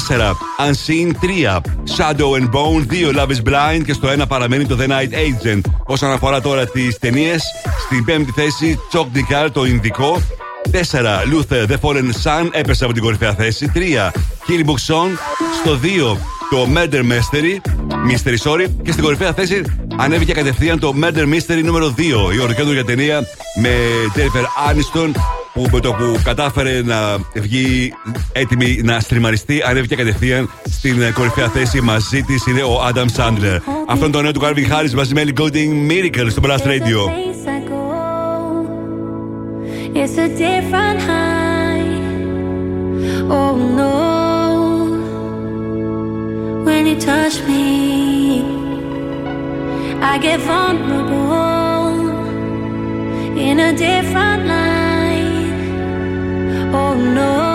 Unseen 3 Shadow and Bone 2 Love is Blind και στο 1 παραμένει το The Night Agent. Όσον αφορά τώρα τις ταινίες, στην πέμπτη θέση Chok Dikar το Ινδικό 4 Luther The Fallen Sun έπεσε από την κορυφαία θέση 3 Kill Book Song στο 2 το Murder Mystery Mystery sorry και στην κορυφαία θέση ανέβηκε κατευθείαν το Murder Mystery νούμερο 2 η ολοκέντρια ταινία με Jennifer Aniston που με το που κατάφερε να βγει έτοιμη να στριμαριστεί, ανέβηκε κατευθείαν στην ε, κορυφαία θέση. Μαζί της είναι ο Adam Sandler. Αυτό είναι το νέο του Calvin Harris μαζί με Ellie Goulding Miracle στο Blast Radio. It's a different high. Oh no. When you touch me, I get vulnerable in a different light. Oh no.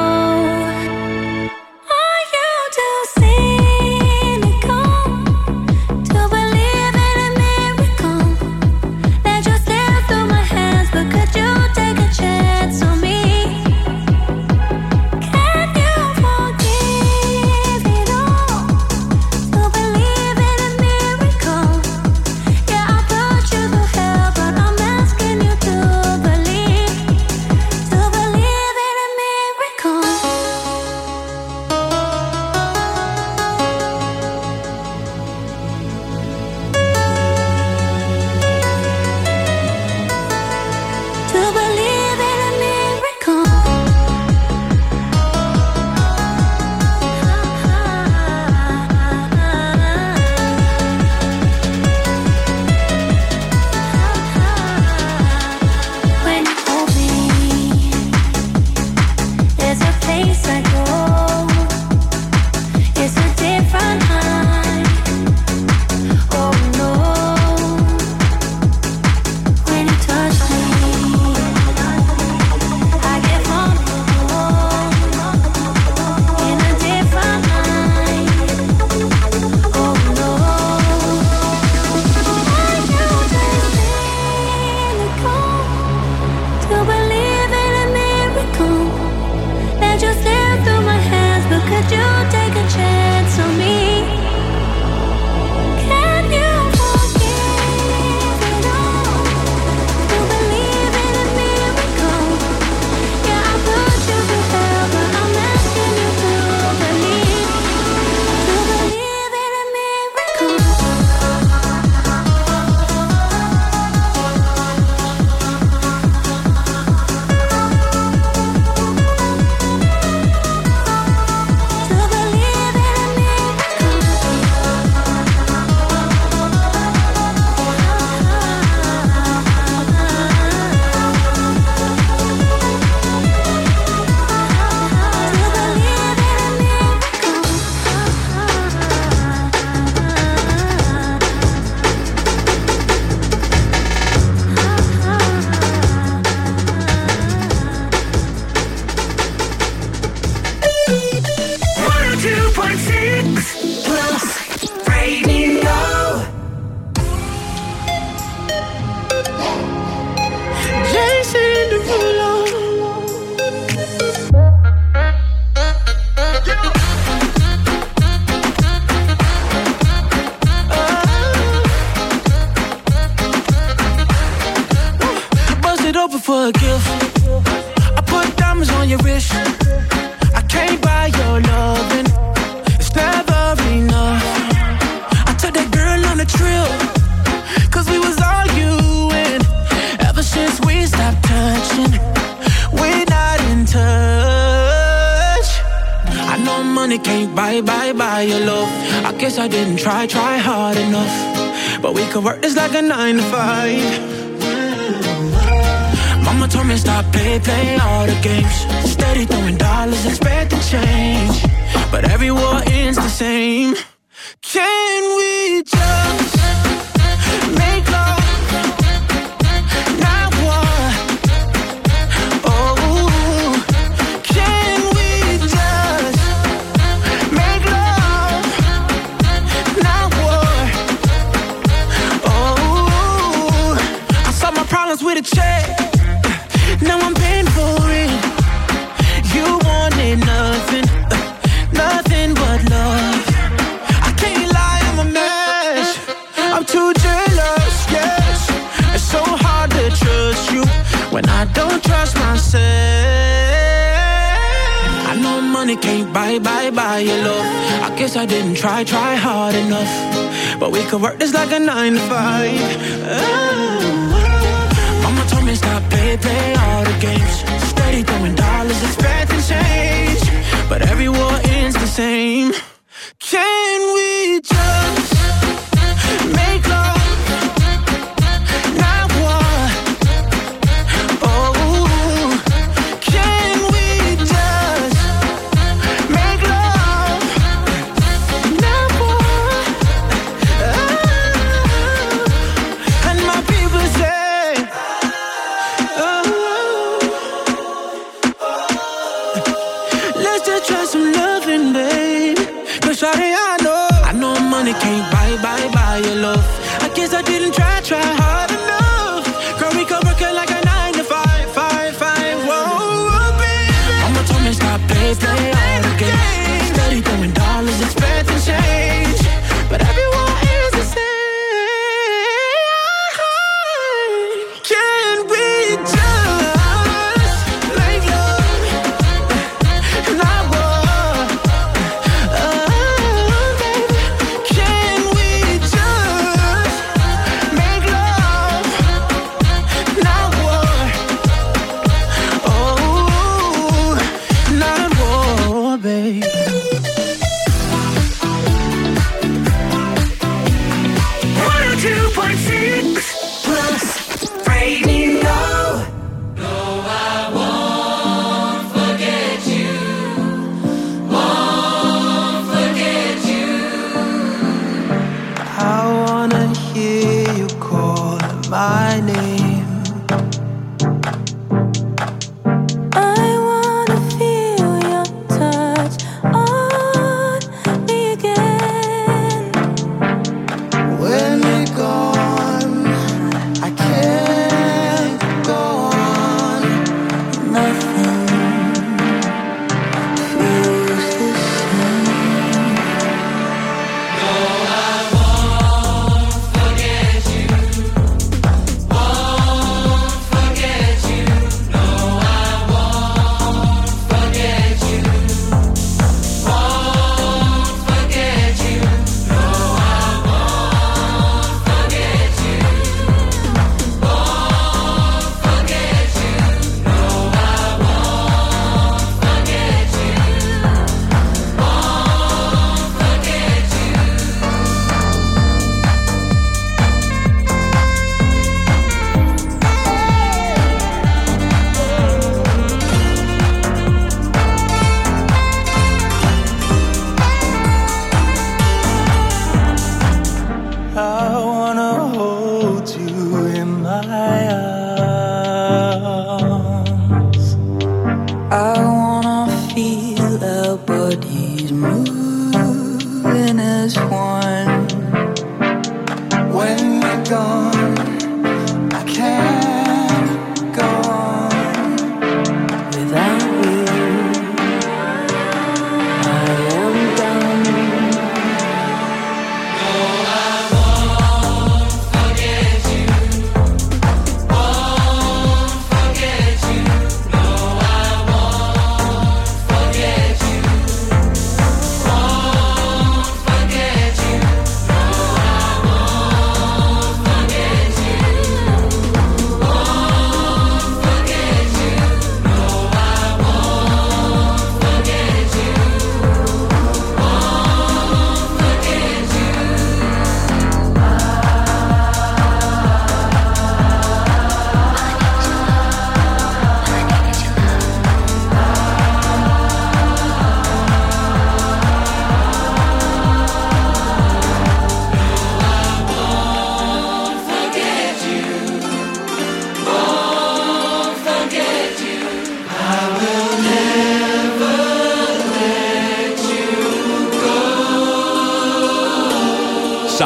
baby.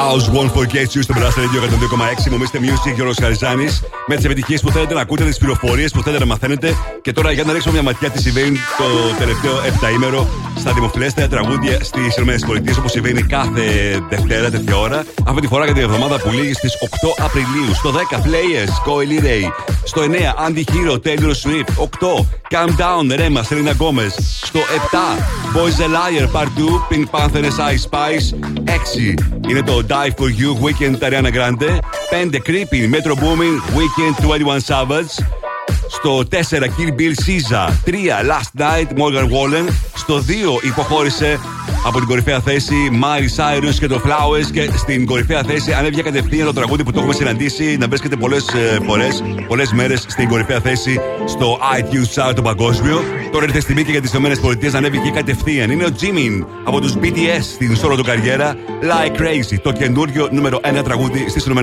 South Won't Forget You στο Blast Radio 102,6. Μου είστε Music Γιώργος Χαριζάνης. Με τις επιτυχίες που θέλετε να ακούτε, τις πληροφορίες που θέλετε να μαθαίνετε. Και τώρα για να ρίξουμε μια ματιά τι συμβαίνει το τελευταίο 7 ημέρο στα δημοφιλέστερα τραγούδια στις ΗΠΑ όπως συμβαίνει κάθε Δευτέρα τέτοια ώρα. Αυτή τη φορά για την εβδομάδα που λήγει στις 8 Απριλίου. Στο 10 Players, Coily Ray. Στο 9 Andy Hero, Taylor Swift. 8 Calm Down, Rema, Selena Gomez. Στο 7 Boys a Liar Part 2, Pink Panther, Ice Spice. 6 είναι το Die for You, Weekend, Ariana Grande. 5 Creepy, Metro Booming, Weekend, 21 Savage. Στο 4 Kill Bill Caesar 3 Last Night Morgan Wallen Στο 2 υποχώρησε από την κορυφαία θέση Miley Cyrus και το Flowers και στην κορυφαία θέση ανέβηκε κατευθείαν το τραγούδι που το έχουμε συναντήσει να βρίσκεται πολλές φορές, πολλές μέρες στην κορυφαία θέση στο iTunes Chart το παγκόσμιο. Τώρα ήρθε η στιγμή και για τις ΗΠΑ ανέβηκε κατευθείαν. Είναι ο Τζίμιν από τους BTS στην ιστορία του καριέρα. Like crazy, το καινούργιο νούμερο 1 τραγούδι στις ΗΠΑ.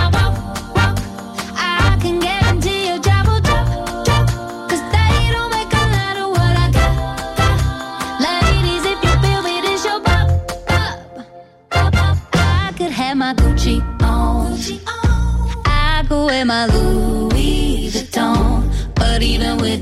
wear my Louis Vuitton. But even with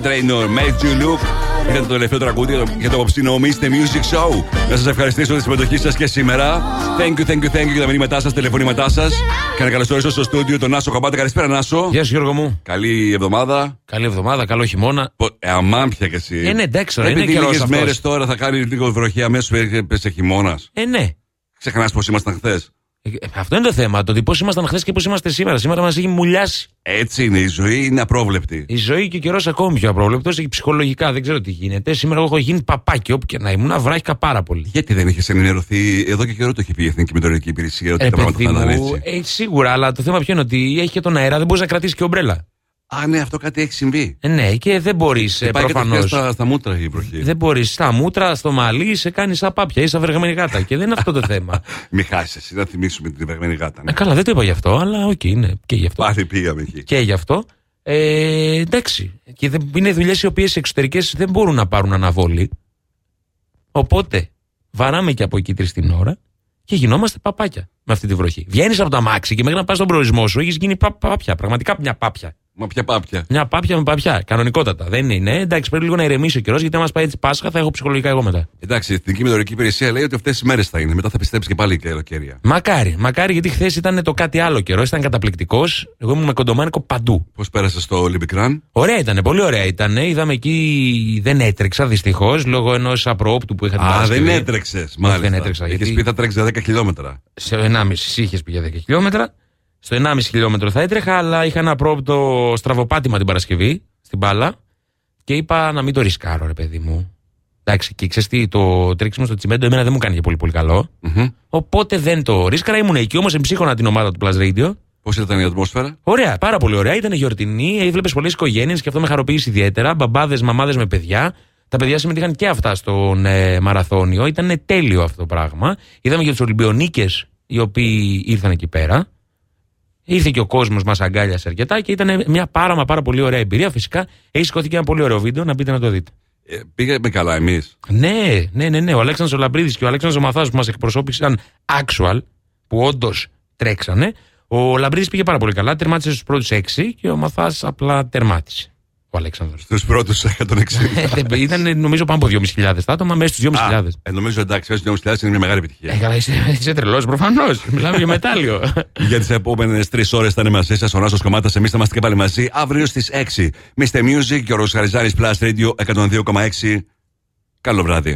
dress. Mega Trainor, Made You Look. Ήταν το τελευταίο τραγούδι για το απόψινό Mr. Music Show. Να σας ευχαριστήσω για τη συμμετοχή σας και σήμερα. Thank you, thank you, thank you για τα μηνύματά σας, τηλεφωνήματά σας. Και να καλωσορίσω στο στούντιο τον Νάσο Καμπάτα. Καλησπέρα, Νάσο. Γεια σου, Γιώργο μου. Καλή εβδομάδα. Καλή εβδομάδα, καλό χειμώνα. Ε, αμάμπια κι εσύ. Ε, ναι, εντάξει, τώρα, είναι Επειδή καιρός λίγες αυτός. μέρες τώρα θα κάνει λίγο βροχή, αμέσως έπεσε χειμώνας. Ε, ναι. Ξεχνάς πώ ήμασταν χθες. Ε, Αυτό είναι το θέμα. Το ότι πώς ήμασταν χθες και πώς είμαστε σήμερα. Σήμερα μας έχει μουλιάσει. Έτσι είναι η ζωή, είναι απρόβλεπτη. Η ζωή και ο καιρός ακόμη πιο απρόβλεπτος και ψυχολογικά δεν ξέρω τι γίνεται. Σήμερα εγώ έχω γίνει παπάκι όπου και να ήμουν, βράχηκα πάρα πολύ. Γιατί δεν είχες ενημερωθεί, εδώ και καιρό το έχει πει η Εθνική Μετεωρολογική Υπηρεσία ότι Ε, τα πράγματα παιδί μου θα ήταν, έτσι. ε, σίγουρα, αλλά το θέμα ποιο είναι ότι έχει και τον αέρα, δεν μπορείς να κρατήσεις και ομπρέλα. Α, ναι, αυτό κάτι έχει συμβεί. Ε, ναι, και δεν μπορείς Και πάει προφανώς. κατευθείαν στα, στα μούτρα η βροχή. Δεν μπορείς στα μούτρα, στο μαλλί, σε κάνεις σαν πάπια ή σαν βρεγμένη γάτα. και δεν είναι αυτό το θέμα. Μη χάσεις εσύ, να θυμίσουμε την βρεγμένη γάτα. Ναι. Ε, καλά, δεν το είπα γι' αυτό, αλλά οκ, είναι και γι' αυτό. Πάλι πήγαμε εκεί. Και γι' αυτό. Ε, εντάξει. Και δεν, είναι δουλειές οι οποίες εξωτερικές δεν μπορούν να πάρουν αναβολή. Οπότε βαράμε και από εκεί τρεις την ώρα και γινόμαστε παπάκια με αυτή τη βροχή. Βγαίνεις από το αμάξι και μέχρι να πας στον προορισμό σου έχεις γίνει πα, πάπια. Πραγματικά μια πάπια. Μα ποια πάπια. Μια πάπια με παπιά. Κανονικότατα. Δεν είναι. Εντάξει, πρέπει λίγο να ηρεμήσει ο καιρός γιατί αν μα πάει έτσι Πάσχα θα έχω ψυχολογικά εγώ μετά. Εντάξει, η Εθνική Μετεωρολογική Υπηρεσία λέει ότι αυτές τι μέρες θα είναι. Μετά θα πιστέψει και πάλι η καλοκαίρια. Μακάρι, μακάρι γιατί χθες ήταν το κάτι άλλο καιρό. Ήταν καταπληκτικός. Εγώ ήμουν με κοντομάνικο παντού. Πώς πέρασε στο Ολυμπικράν; Ωραία ήταν, πολύ ωραία ήταν. Είδαμε εκεί, δεν έτρεξα δυστυχώς λόγω ενός απροόπτου που είχα την Α, Παρασκευή. δεν έτρεξες. Όχι, Μάλιστα. δεν έτρεξα. Είχε Γιατί πει θα τρέξεις 10 χιλιόμετρα. σε 1,5 είχες πήγε 10 χιλιόμετρα. Στο 1,5 χιλιόμετρο θα έτρεχα, αλλά είχα ένα απρόπτο στραβοπάτημα την Παρασκευή στην μπάλα και είπα να μην το ρισκάρω, ρε παιδί μου. Εντάξει, και ξέρεις τι, το τρίξιμο στο τσιμέντο εμένα δεν μου κάνει και πολύ πολύ καλό. Οπότε δεν το ρίσκαρα. Ήμουν εκεί όμως εμψύχωνα την ομάδα του Plus Radio. Πώς ήταν η ατμόσφαιρα; Ωραία, πάρα πολύ ωραία. Ήταν γιορτινή, έβλεπες πολλές οικογένειες και αυτό με χαροποίησε ιδιαίτερα. Μπαμπάδες, μαμάδες με παιδιά. Τα παιδιά συμμετείχαν και αυτά στον ε, μαραθώνιο. Ήταν τέλειο αυτό το πράγμα. Είδαμε και τους Ολυμπιονίκες οι οποίοι ήρθαν εκεί πέρα. Ήρθε και ο κόσμος, μας αγκάλιασε αρκετά και ήταν μια πάρα μα πάρα πολύ ωραία εμπειρία. Φυσικά έχει σηκωθεί και ένα πολύ ωραίο βίντεο να μπείτε να το δείτε. Ε, πήγαμε καλά εμείς. Ναι, ναι, ναι, ναι. Ο Αλέξανδρος ο Λαμπρίδης και ο Αλέξανδρος ο Μαθάς που μας εκπροσώπησαν actual, που όντως τρέξανε. Ο Λαμπρίδης πήγε πάρα πολύ καλά, τερμάτισε στους πρώτους έξι και ο Μαθάς απλά τερμάτισε. Ο Αλέξανδρος. Στου πρώτους 160. Ε, Ήταν νομίζω πάνω από 2.500 άτομα, μέσα στους 2.500. Ε, νομίζω εντάξει, μέσα στους 2.500 είναι μια μεγάλη επιτυχία. Ε, καλά, είσαι, είσαι τρελός, προφανώς. Μιλάμε για μετάλλιο. Για τις επόμενες τρεις ώρες θα είναι μαζί σας ο Νάσος Κομμάτας. Εμείς θα είμαστε και πάλι μαζί αύριο στις 6. Mr. Music και ο Ροσχαριζάνη Plus Radio 102,6. Καλό βράδυ.